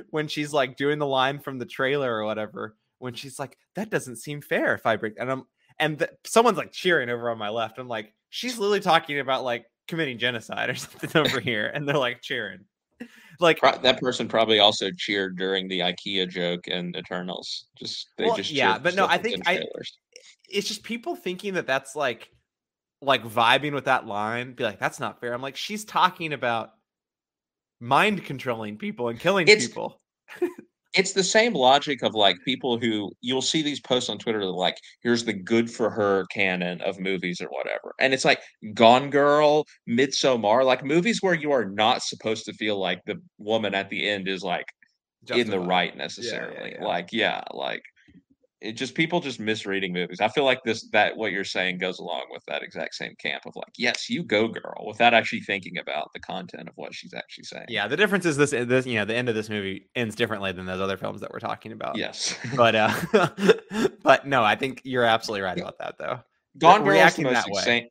when she's like doing the line from the trailer or whatever. When she's like, "That doesn't seem fair." If I break, and I'm and th- someone's like cheering over on my left. I'm like, she's literally talking about like committing genocide or something over here, and they're like cheering. Like Pro- that person probably also cheered during the IKEA joke and Eternals. Just they Well, just yeah, but no, I think I- it's just people thinking that that's like like vibing with that line be like that's not fair i'm like she's talking about mind controlling people and killing It's- people it's the same logic of like people who you'll see these posts on Twitter that like, here's the good for her canon of movies or whatever. And it's like Gone Girl, Midsommar, like movies where you are not supposed to feel like the woman at the end is like in the right necessarily. yeah. Like, yeah, like it just people just misreading movies. I feel like this that what you're saying goes along with that exact same camp of like, yes, you go girl, without actually thinking about the content of what she's actually saying. yeah the difference is this this you know the end of this movie ends differently than those other films that we're talking about Yes. but uh but no i think you're absolutely right about that though Gone Girl is the most that way. insane.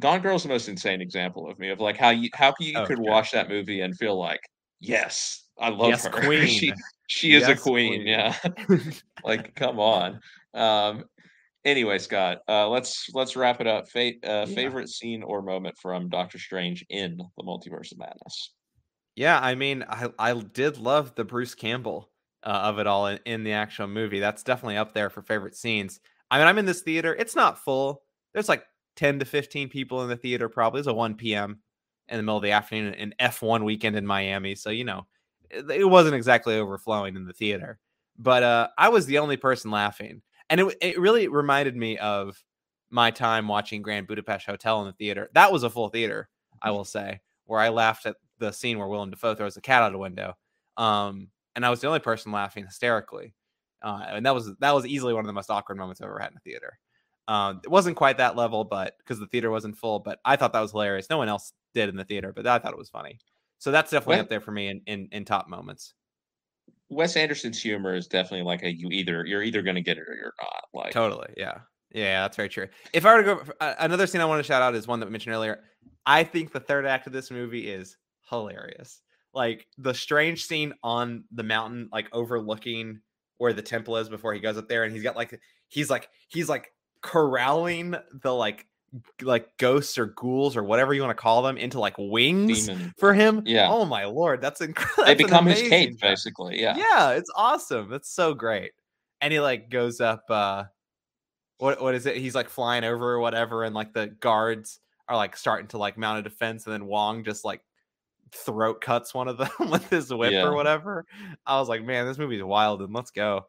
Gone Girl is the most insane example of me of like how you how you Oh, could sure. watch that movie and feel like yes I love yes her queen she she is a queen, queen. yeah like come on um anyway Scott uh let's let's wrap it up Fa- uh, Yeah. favorite scene or moment from Doctor Strange in the Multiverse of Madness Yeah, I mean, I I did love the Bruce Campbell uh, of it all in, in the actual movie. That's definitely up there for favorite scenes. I mean, I'm in this theater. It's not full. There's like 10 to 15 people in the theater. Probably it's a 1 p.m. in the middle of the afternoon, an F1 weekend in Miami. So you know, it, wasn't exactly overflowing in the theater. But uh, I was the only person laughing, and it it really reminded me of my time watching Grand Budapest Hotel in the theater. That was a full theater, I will say, where I laughed at the scene where Willem Dafoe throws the cat out a window. Um, and I was the only person laughing hysterically. Uh, and that was that was easily one of the most awkward moments I've ever had in a theater. Um, it wasn't quite that level, but because the theater wasn't full, but I thought that was hilarious. No one else did in the theater, but I thought it was funny. So that's definitely up there for me in, in in top moments. Wes Anderson's humor is definitely like a you either you're either going to get it or you're not like Totally. Yeah. Yeah, that's very true. If I were to go, uh, another scene I want to shout out is one that we mentioned earlier. I think the third act of this movie is hilarious. Like the strange scene on the mountain, like overlooking where the temple is before he goes up there, and he's got like he's like he's like corralling the like like ghosts or ghouls or whatever you want to call them into like wings demon for him. Yeah. Oh my lord, that's incredible. they become his cape basically yeah Yeah, it's awesome. That's so great. And he like goes up uh what what is it? He's like flying over or whatever, and like the guards are like starting to like mount a defense, and then Wong just like throat cuts one of them with his whip Yeah. or whatever. I was like, man, this movie's wild and let's go.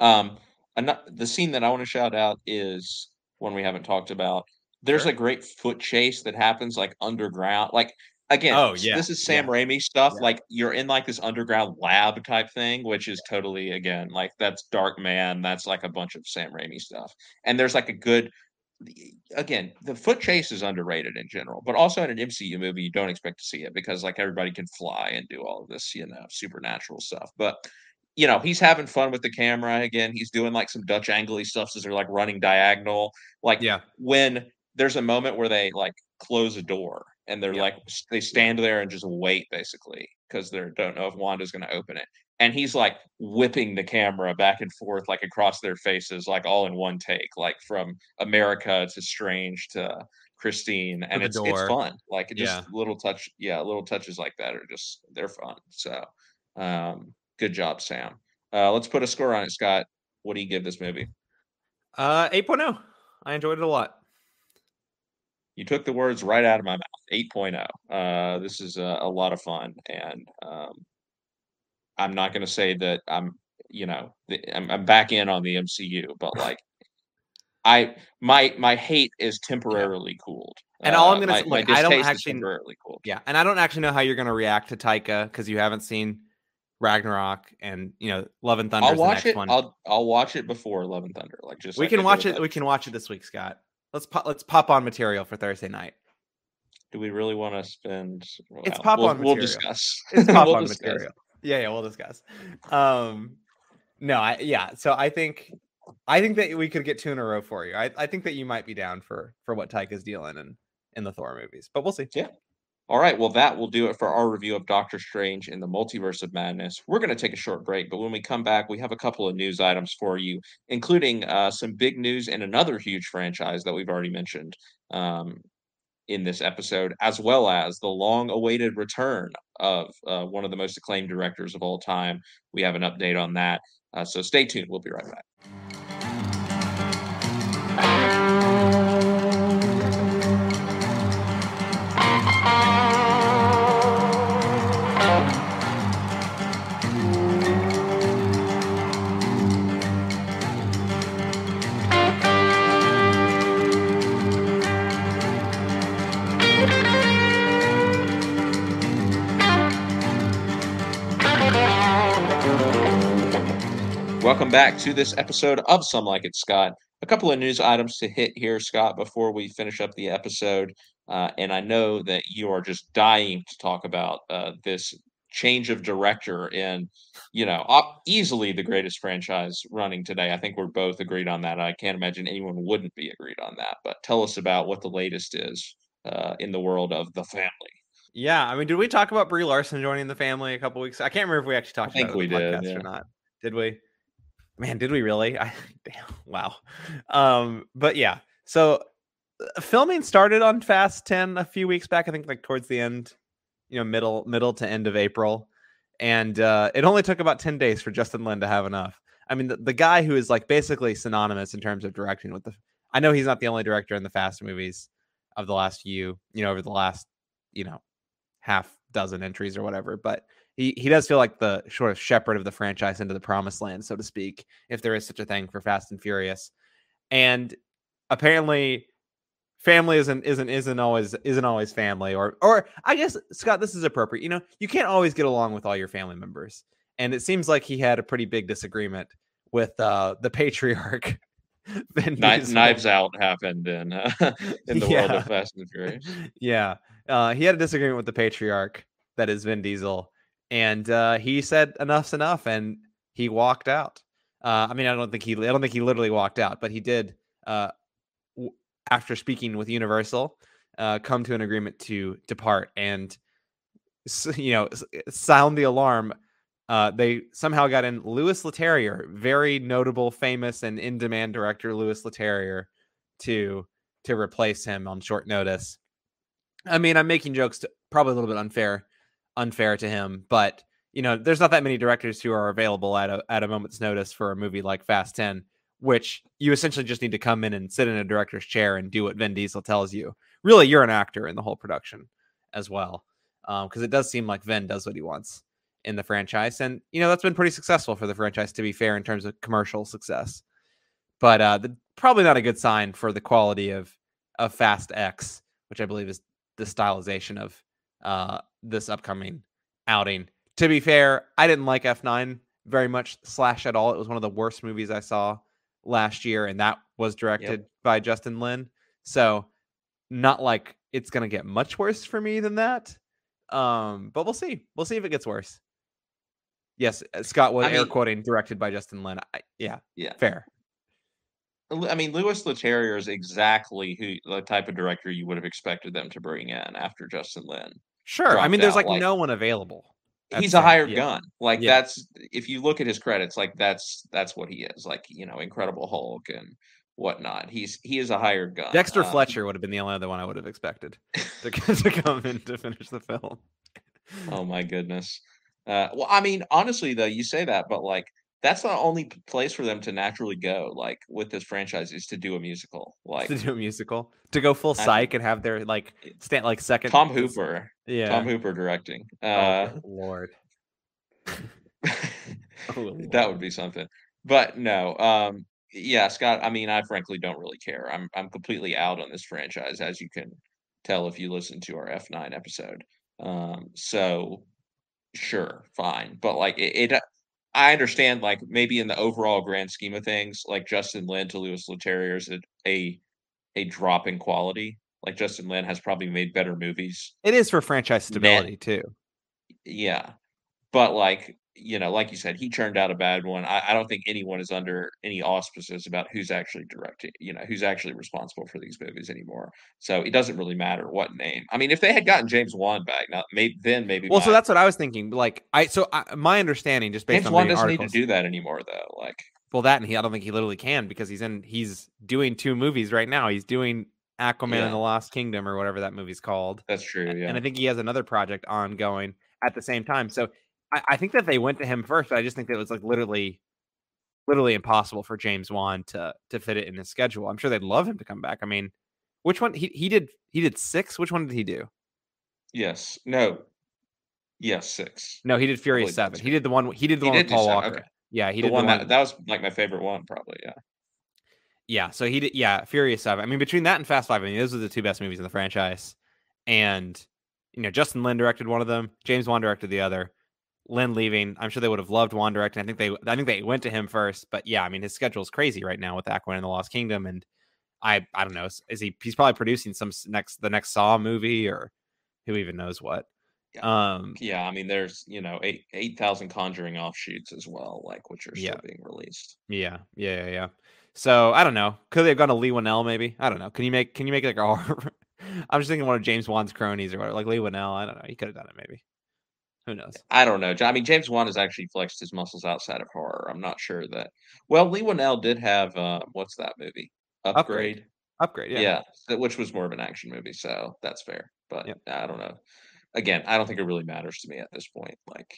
Um, ano- the scene that I want to shout out is one we haven't talked about. There's Sure. a great foot chase that happens like underground. Like again, Oh, yeah, this is Sam yeah, Raimi stuff. yeah. Like you're in like this underground lab type thing, which is totally again like that's Darkman. That's like a bunch of Sam Raimi stuff. And there's like a good. Again, the foot chase is underrated in general, but also in an MCU movie, you don't expect to see it because like everybody can fly and do all of this, you know, supernatural stuff. But you know, he's having fun with the camera again. He's doing like some Dutch angly stuff as they're like running diagonal. Like Yeah. when there's a moment where they like close a door and they're Yeah. like they stand there and just wait basically because they don't know if Wanda's going to open it. And he's like whipping the camera back and forth like across their faces, like all in one take, like from America to Strange to Christine, and it's it's fun. Like just Yeah. little touch, yeah, little touches like that are just they're fun. So, um, good job, Sam. Uh, let's put a score on it, Scott. What do you give this movie? Uh 8.0. I enjoyed it a lot. You took the words right out of my mouth. 8.0. Uh, this is a, a lot of fun, and um, I'm not going to say that I'm, you know, the, I'm, I'm back in on the MCU, but like, I my my hate is temporarily cooled. And all I'm Uh, gonna my, s- my look, I don't is actually- temporarily cooled. Yeah, and I don't actually know how you're gonna react to Taika because you haven't seen Ragnarok and you know Love and Thunder. I'll watch next it. one. I'll I'll watch it before Love and Thunder. Like just we like can watch it. We can watch it this week, Scott. Let's pop. Let's pop on material for Thursday night. Do we really want to spend? It's pop we'll, on We'll discuss. It's pop We'll on discuss. material. Yeah, yeah, we'll discuss. Um, no, I yeah. So I think I think that we could get two in a row for you. I, I think that you might be down for for what Taika is dealing in in the Thor movies, but we'll see. All right, well, that will do it for our review of Doctor Strange in the Multiverse of Madness. We're going to take a short break, but when we come back, we have a couple of news items for you, including uh, some big news and another huge franchise that we've already mentioned um, in this episode, as well as the long awaited return of uh, one of the most acclaimed directors of all time. We have an update on that. Uh, so stay tuned. We'll be right back. Welcome back to this episode of Some Like It, Scott. A couple of news items to hit here, Scott, before we finish up the episode. Uh, and I know that you are just dying to talk about uh, this change of director in, you know, op- easily the greatest franchise running today. I think we're both agreed on that. I can't imagine anyone wouldn't be agreed on that. But tell us about what the latest is uh, in the world of the family. Yeah, I mean, did we talk about Brie Larson joining the family a couple weeks? I can't remember if we actually talked I think about we did, podcast yeah. or not. Did we? Man, did we really? I damn, wow. Um, but yeah, so uh, filming started on Fast 10 a few weeks back, I think like towards the end, you know, middle middle to end of April. And uh, it only took about 10 days for Justin Lin to have enough. I mean, the, the guy who is like basically synonymous in terms of directing with the I know he's not the only director in the Fast movies of the last few, you know, over the last, you know, half dozen entries or whatever, but he he does feel like the sort of shepherd of the franchise into the promised land, so to speak, if there is such a thing for Fast and Furious. And apparently family isn't isn't isn't always isn't always family or or I guess Scott this is appropriate. You know, you can't always get along with all your family members. And it seems like he had a pretty big disagreement with uh the patriarch. Vin Kni- Knives Out happened in uh, in the world of Fast and Furious. yeah. Uh, he had a disagreement with the patriarch, that is Vin Diesel, and uh, he said enough's enough, and he walked out. Uh, I mean, I don't think he, I don't think he literally walked out, but he did. Uh, w- after speaking with Universal, uh, come to an agreement to depart, and you know, sound the alarm. Uh, they somehow got in Louis Leterrier, very notable, famous, and in-demand director Louis Leterrier, to to replace him on short notice. I mean, I'm making jokes, to, probably a little bit unfair, unfair to him, but you know, there's not that many directors who are available at a at a moment's notice for a movie like Fast 10, which you essentially just need to come in and sit in a director's chair and do what Vin Diesel tells you. Really, you're an actor in the whole production as well, because it does seem like Vin does what he wants in the franchise, and you know that's been pretty successful for the franchise. To be fair, in terms of commercial success, but uh, the, probably not a good sign for the quality of of Fast X, which I believe is the stylization of uh, this upcoming outing. To be fair, I didn't like F9 very much slash at all. It was one of the worst movies I saw last year, and that was directed by Justin Lin. So, not like it's gonna get much worse for me than that. Um, but we'll see. We'll see if it gets worse. Yes, uh, Scott was I air mean- quoting directed by Justin Lin. I, yeah, Yeah. fair. I mean, Louis Leterrier is exactly who the type of director you would have expected them to bring in after Justin Lin. Sure. I mean, there's out, like, no one available. He's a hired yeah. gun. Like Yeah. that's if you look at his credits, like that's that's what he is. Like you know, Incredible Hulk and whatnot. He's he is a hired gun. Dexter Um, Fletcher would have been the only other one I would have expected to, to come in to finish the film. Oh my goodness. Uh, well, I mean, honestly, though, you say that, but like that's the only place for them to naturally go. Like with this franchise, is to do a musical. Like to do a musical, to go full I- psych and have their like stand like second. Tom Hooper, yeah. Tom Hooper directing. Oh, Uh, Lord. Oh, that would be something. But no, um, yeah, Scott. I mean, I frankly don't really care. I'm I'm completely out on this franchise, as you can tell if you listen to our F9 episode. Um, so sure, fine. But like it, it I understand like maybe in the overall grand scheme of things, like Justin Lin to Louis Leterrier is a, a a drop in quality. Like Justin Lin has probably made better movies. It is for franchise stability too. Yeah. but like you know, like you said, he turned out a bad one. I, I, don't think anyone is under any auspices about who's actually directing, you know, who's actually responsible for these movies anymore. So it doesn't really matter what name. I mean, if they had gotten James Wan back, now maybe then maybe. Well, my, so that's what I was thinking. Like, I so I, my understanding, just based on James on Wan doesn't articles, need to do that anymore, though. Like, well, that and he, I don't think he literally can because he's in, he's doing two movies right now. He's doing Aquaman yeah. and the Lost Kingdom or whatever that movie's called. That's true. Yeah, and I think he has another project ongoing at the same time. So I, I, think that they went to him first, but I just think that it was like literally, literally impossible for James Wan to to fit it in his schedule. I'm sure they'd love him to come back. I mean, which one he he did he did six? Which one did he do? Yes. No. Yes, six. No, he did Furious Seven. He did the one. He did the he one did with Paul Walker. Okay. Yeah, he the did one, the one that that was like my favorite one, probably. Yeah. Yeah. So he did. Yeah, Furious Seven. I mean, between that and Fast Five, I mean, those are the two best movies in the franchise. And you know, Justin Lin directed one of them. James Wan directed the other. Lin leaving, I'm sure they would have loved Wan directing. I think they, I think they went to him first. But yeah, I mean, his schedule is crazy right now with Aquaman and the Lost Kingdom, and I, I don't know, is, is he? He's probably producing some next, the next Saw movie, or who even knows what. Yeah. Um, yeah, I mean, there's you know eight eight thousand Conjuring offshoots as well, like which are still yeah. being released. Yeah, yeah, yeah, yeah. So I don't know. Could they have gone to Leigh Whannell? Maybe I don't know. Can you make Can you make like a? I'm just thinking one of James Wan's cronies or whatever, like Leigh Whannell. I don't know. He could have done it maybe. Who knows? I don't know. I mean, James Wan has actually flexed his muscles outside of horror. I'm not sure that. Well, Leigh Whannell did have uh, what's that movie? Upgrade. Upgrade. yeah. Yeah, which was more of an action movie, so that's fair. But yep. I don't know. Again, I don't think it really matters to me at this point. Like,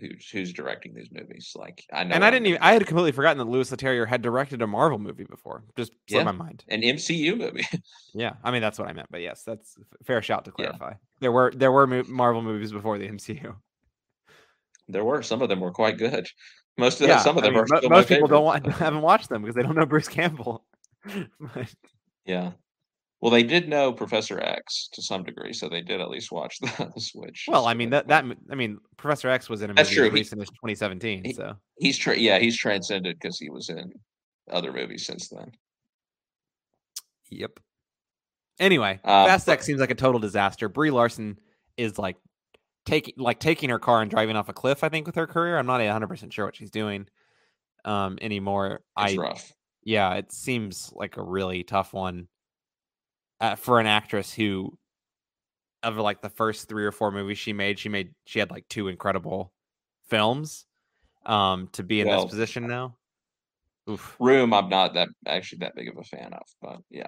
who's who's directing these movies. Like I know, and I didn't even. I had completely forgotten that Louis Leterrier had directed a Marvel movie before. Just yeah. my mind. An MCU movie. yeah, I mean that's what I meant. But yes, that's fair shout to clarify. Yeah. There were there were Marvel movies before the MCU. There were some of them were quite good. Most of yeah, them, some of them I mean, are. most people don't want haven't watched them because they don't know Bruce Campbell. but, yeah, well, they did know Professor X to some degree, so they did at least watch those. Which well, I mean that that I mean Professor X was in a movie That's true. released in 2017. He, so he's tra- yeah he's transcended because he was in other movies since then. Yep. Anyway, uh, Fast X seems like a total disaster. Brie Larson is like taking like taking her car and driving off a cliff. I think with her career, I'm not 100 percent sure what she's doing um anymore. It's I rough. Yeah, it seems like a really tough one uh, for an actress who of like the first three or four movies she made she made she had like two incredible films um to be in well, this position now Oof. room i'm not that actually that big of a fan of but yeah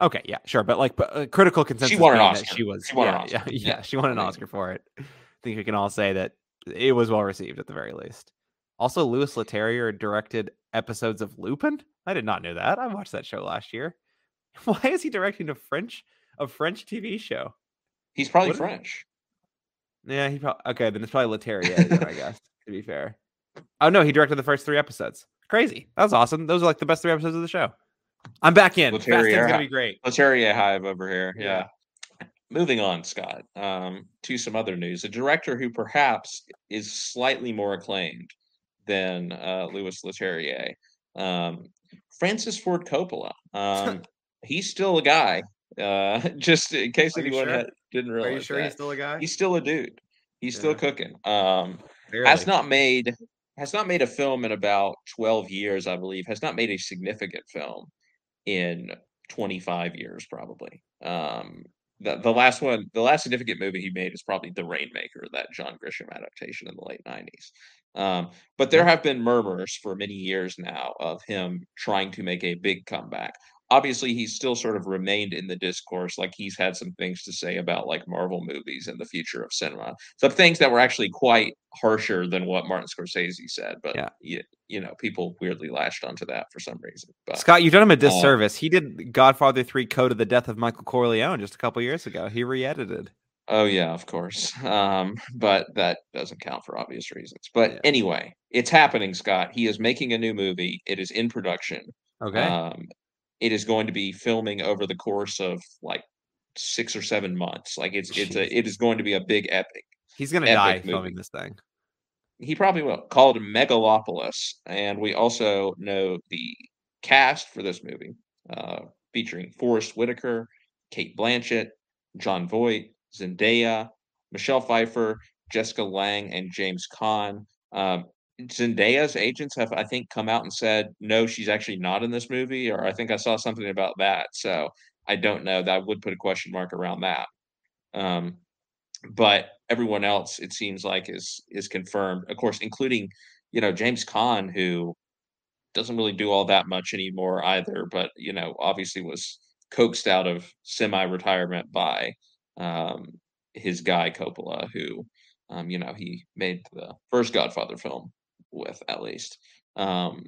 okay yeah sure but like but, uh, critical consensus she won an oscar she was she won yeah, yeah, yeah, yeah she won an oscar for it i think we can all say that it was well received at the very least also louis leterrier directed episodes of lupin i did not know that i watched that show last year Why is he directing a French a French TV show? He's probably what French. yeah, he probably okay. Then it's probably Leterrier, I guess. To be fair. Oh no, he directed the first three episodes. Crazy. That was awesome. Those are like the best three episodes of the show. I'm back in. Leterrier gonna be great. Leterrier Hive over here. Yeah. yeah. Moving on, Scott. Um, to some other news. A director who perhaps is slightly more acclaimed than uh, Louis Leterrier. Um, Francis Ford Coppola. Um, he's still a guy. Uh, just in case anyone sure? had, didn't realize. Are you sure that. he's still a guy? He's still a dude. He's yeah. still cooking. Um, has not made has not made a film in about twelve years, I believe. Has not made a significant film in twenty five years, probably. Um, the, the last one, the last significant movie he made is probably The Rainmaker, that John Grisham adaptation in the late 90s. Um, but there have been murmurs for many years now of him trying to make a big comeback obviously he's still sort of remained in the discourse like he's had some things to say about like marvel movies and the future of cinema some things that were actually quite harsher than what martin scorsese said but yeah. you, you know people weirdly latched onto that for some reason but, scott you've done him a uh disservice. He did godfather 3 Coda the death of michael corleone just a couple years ago. He re-edited. Oh yeah of course. Um but that doesn't count for obvious reasons. But yeah. anyway it's happening scott. He is making a new movie. It is in production. Okay. Um, it is going to be filming over the course of like six or seven months. Like it's it's a it is going to be a big epic. He's gonna die movie. filming this thing. He probably will. Called Megalopolis, and we also know the cast for this movie, uh, featuring Forest Whitaker, Cate Blanchett, Jon Voight, Zendaya, Michelle Pfeiffer, Jessica Lange and James Caan. Um, Zendaya's agents have, I think, come out and said no, she's actually not in this movie, or I think I saw something about that. So I don't know. That would put a question mark around that. Um, but everyone else, it seems like, is is confirmed. Of course, including you know James Caan, who doesn't really do all that much anymore either. But you know, obviously was coaxed out of semi-retirement by um, his guy Coppola, who um, you know he made the first Godfather film with at least. Um,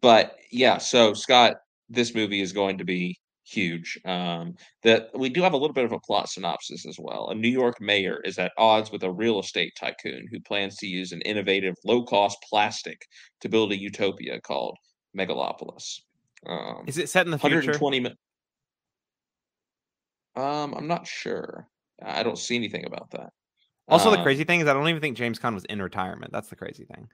but yeah, so Scott, this movie is going to be huge. Um, that we do have a little bit of a plot synopsis as well. A New York mayor is at odds with a real estate tycoon who plans to use an innovative, low-cost plastic to build a utopia called Megalopolis. Um, is it set in the 120 future? Um, I'm not sure. I don't see anything about that. Also, um, the crazy thing is, I don't even think James Caan was in retirement. That's the crazy thing.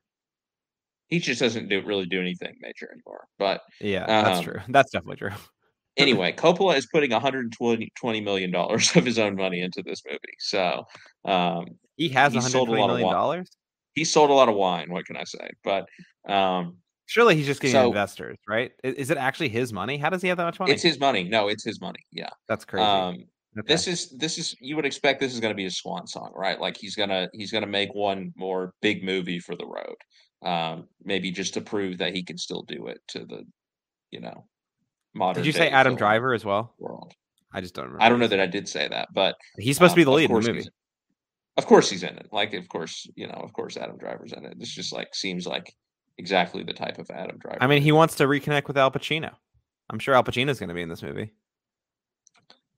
He just doesn't do really do anything major anymore. But yeah, that's um, true. That's definitely true. anyway, Coppola is putting 120 million dollars of his own money into this movie. So um, he has he sold a lot of dollars. He sold a lot of wine. What can I say? But um, surely he's just getting so, investors, right? Is, is, it actually his money? How does he have that much money? It's his money. No, it's his money. Yeah, that's crazy. Um, okay. This is this is you would expect this is going to be a swan song, right? Like he's gonna he's gonna make one more big movie for the road, um, maybe just to prove that he can still do it to the, you know, modern. Did you say Adam Driver as well? World. I just don't remember. I don't know that I did say that, but he's supposed um, to be the lead in the movie. Of course he's in it. Like, of course, you know, of course Adam Driver's in it. This just like seems like exactly the type of Adam Driver. I mean, he wants to reconnect with Al Pacino. I'm sure Al Pacino's going to be in this movie.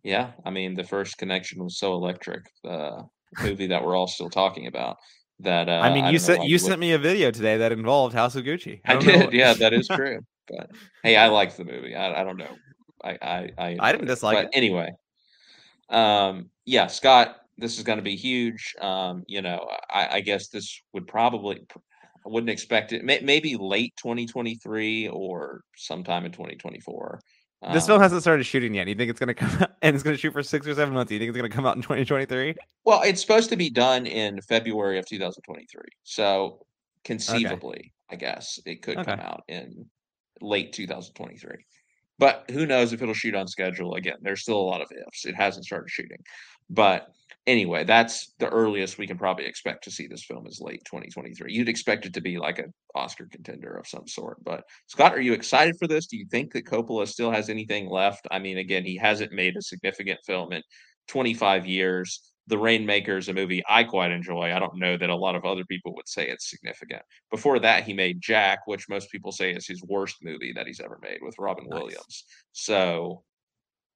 Yeah, I mean, the first connection was so electric. The movie that we're all still talking about. That uh, I mean, you sent you sent me a video today that involved House of Gucci. I, I did. Yeah, that is true. but hey, I like the movie. I, I don't know. I I I, I didn't dislike it. it. Anyway, um, yeah, Scott, this is going to be huge. Um, you know, I, I guess this would probably I wouldn't expect it. May, maybe late 2023 or sometime in 2024. This um, film hasn't started shooting yet. You think it's going to come out and it's going to shoot for six or seven months? You think it's going to come out in 2023? Well, it's supposed to be done in February of 2023. So conceivably, okay. I guess it could okay. come out in late 2023. But who knows if it'll shoot on schedule again? There's still a lot of ifs. It hasn't started shooting. But anyway, that's the earliest we can probably expect to see this film is late 2023. You'd expect it to be like an Oscar contender of some sort. But Scott, are you excited for this? Do you think that Coppola still has anything left? I mean, again, he hasn't made a significant film in 25 years. The Rainmaker is a movie I quite enjoy. I don't know that a lot of other people would say it's significant. Before that, he made Jack, which most people say is his worst movie that he's ever made with Robin nice. Williams. So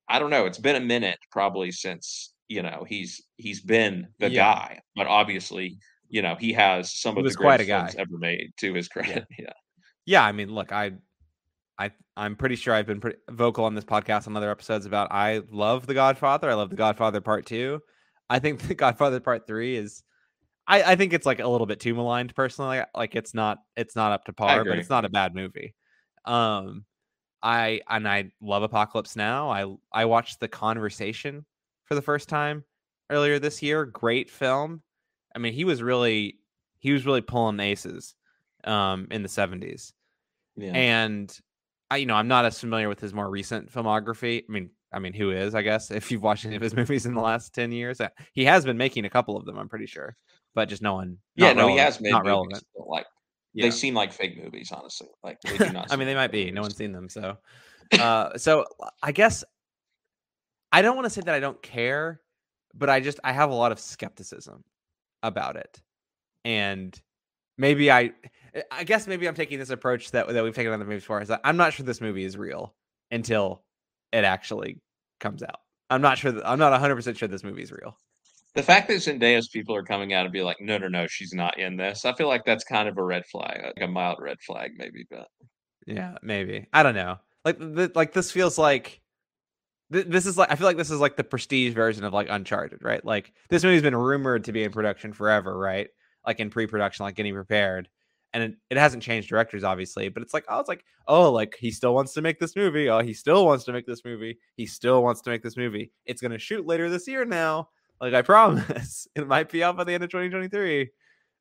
I don't know. It's been a minute probably since you know he's he's been the yeah. guy, but obviously you know he has some he of the greatest films ever made to his credit. Yeah. yeah. yeah, I mean, look, I I I'm pretty sure I've been pretty vocal on this podcast on other episodes about I love The Godfather. I love The Godfather Part Two. I think The Godfather Part Three is. I, I think it's like a little bit too maligned personally. Like it's not it's not up to par, but it's not a bad movie. Um, I and I love Apocalypse Now. I I watched The Conversation for the first time earlier this year. Great film. I mean, he was really he was really pulling aces um, in the seventies. Yeah. And I, you know, I'm not as familiar with his more recent filmography. I mean, I mean, who is? I guess if you've watched any of his movies in the last ten years, uh, he has been making a couple of them. I'm pretty sure, but just no one. Yeah, no, relevant, he has made not relevant. Like yeah. they seem like fake movies, honestly. Like they do not. I mean, they might be. No one's seen them, so. Uh, so I guess I don't want to say that I don't care, but I just I have a lot of skepticism about it. And maybe I eh, I guess maybe I'm taking this approach that that we've taken on the movies before is that I'm not sure this movie is real until it actually comes out. I'm not sure that I'm not 100% sure this movie is real. The fact that Zendaya's people are coming out and be like, no, no, no, she's not in this. I feel like that's kind of a red flag, like a mild red flag, maybe. But yeah, maybe I don't know. Like, the, like this feels like this is like I feel like this is like the prestige version of like Uncharted, right? Like this movie's been rumored to be in production forever, right? Like in pre-production, like getting prepared, and it, it hasn't changed directors, obviously. But it's like oh, it's like oh, like he still wants to make this movie. Oh, he still wants to make this movie. He still wants to make this movie. It's gonna shoot later this year now. Like I promise, it might be out by the end of 2023.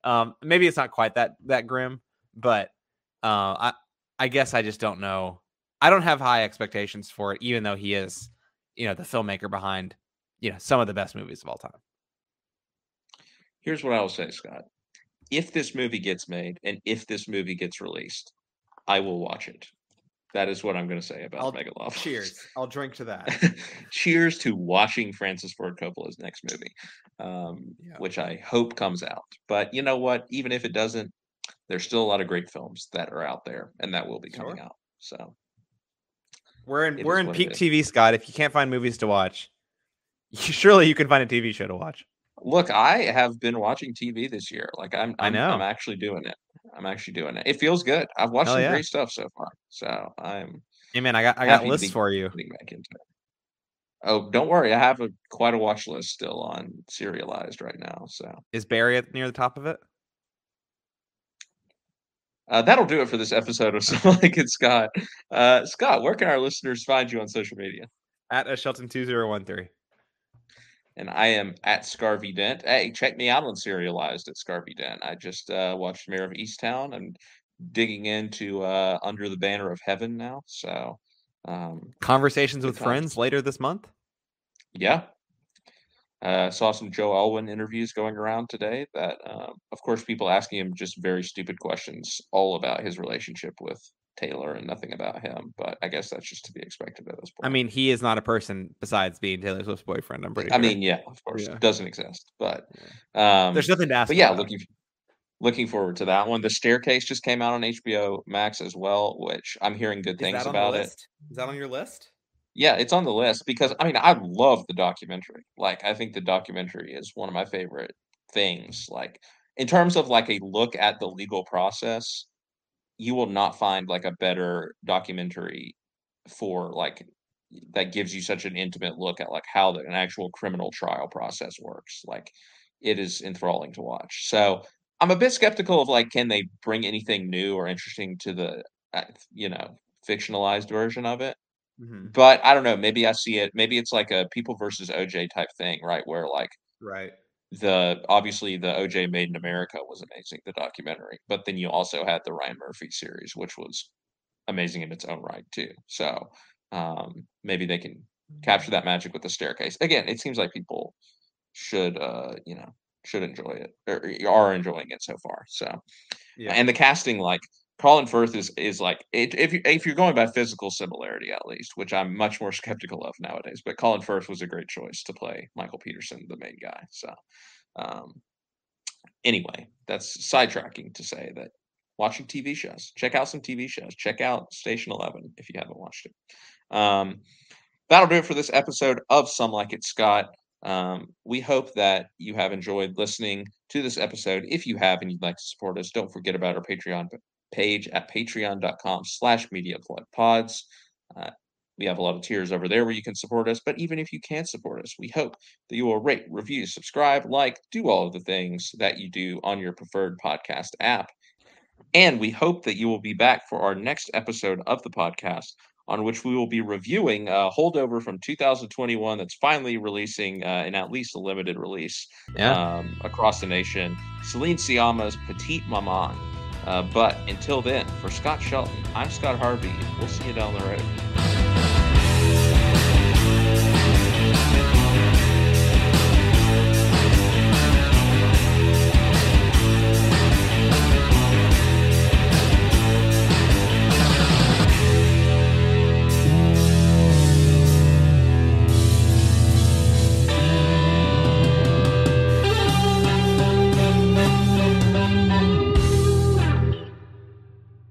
Um, maybe it's not quite that that grim, but uh, I I guess I just don't know. I don't have high expectations for it, even though he is, you know, the filmmaker behind, you know, some of the best movies of all time. Here's what I will say, Scott. If this movie gets made and if this movie gets released, I will watch it. That is what I'm going to say about I'll, Megalopolis. Cheers. I'll drink to that. cheers to watching Francis Ford Coppola's next movie, um, yeah. which I hope comes out. But you know what? Even if it doesn't, there's still a lot of great films that are out there and that will be coming sure. out. So we're in we're in peak TV, Scott. If you can't find movies to watch, you, surely you can find a TV show to watch. Look, I have been watching TV this year. Like I'm, I'm i know I'm actually doing it. I'm actually doing it. It feels good. I've watched Hell some yeah. great stuff so far. So I'm. Hey man, I got I got lists for you. Back into it. Oh, don't worry. I have a quite a watch list still on serialized right now. So is Barry near the top of it? Uh, that'll do it for this episode of Some Like It Scott. Uh, Scott, where can our listeners find you on social media? At a Shelton two zero one three and I am at Scarvy Dent. Hey, check me out on Serialized at Scarvy Dent. I just uh, watched Mare of Easttown and digging into uh, Under the Banner of Heaven now. So, um, conversations with friends later this month. Yeah, uh, saw some Joe Alwyn interviews going around today. That, uh, of course, people asking him just very stupid questions, all about his relationship with Taylor and nothing about him. But I guess that's just to be expected at this point. I mean, he is not a person besides being Taylor Swift's boyfriend. I'm pretty. I sure. mean, yeah, of course, yeah. doesn't exist. But um, there's nothing to ask. But yeah, looking looking forward to that one. The Staircase just came out on HBO Max as well, which I'm hearing good things about it. Is that on your list? Yeah, it's on the list because I mean I love the documentary. Like I think the documentary is one of my favorite things. Like in terms of like a look at the legal process you will not find like a better documentary for like that gives you such an intimate look at like how the, an actual criminal trial process works. Like it is enthralling to watch. So I'm a bit skeptical of like can they bring anything new or interesting to the uh, you know fictionalized version of it. Mm-hmm. But I don't know. Maybe I see it. Maybe it's like a people versus OJ type thing, right? Where like right the obviously the OJ Made in America was amazing, the documentary, but then you also had the Ryan Murphy series, which was amazing in its own right too. So um, maybe they can capture that magic with the staircase. Again, it seems like people should uh, you know should enjoy it or are enjoying it so far. So yeah. and the casting like Colin Firth is is like if you if you're going by physical similarity at least, which I'm much more skeptical of nowadays. But Colin Firth was a great choice to play Michael Peterson, the main guy. So, um, anyway, that's sidetracking to say that watching TV shows, check out some TV shows, check out Station Eleven if you haven't watched it. Um, that'll do it for this episode of Some Like It Scott. Um, we hope that you have enjoyed listening to this episode. If you have and you'd like to support us, don't forget about our Patreon page at patreon.com slash media plug pods. Uh, we have a lot of tiers over there where you can support us, but even if you can't support us, we hope that you will rate, review, subscribe, like, do all of the things that you do on your preferred podcast app. And we hope that you will be back for our next episode of the podcast, on which we will be reviewing a holdover from 2021 that's finally releasing uh, in at least a limited release yeah. um, across the nation. Céline Sciamma's Petite Maman. Uh, but until then, for Scott Shelton, I'm Scott Harvey. We'll see you down the road.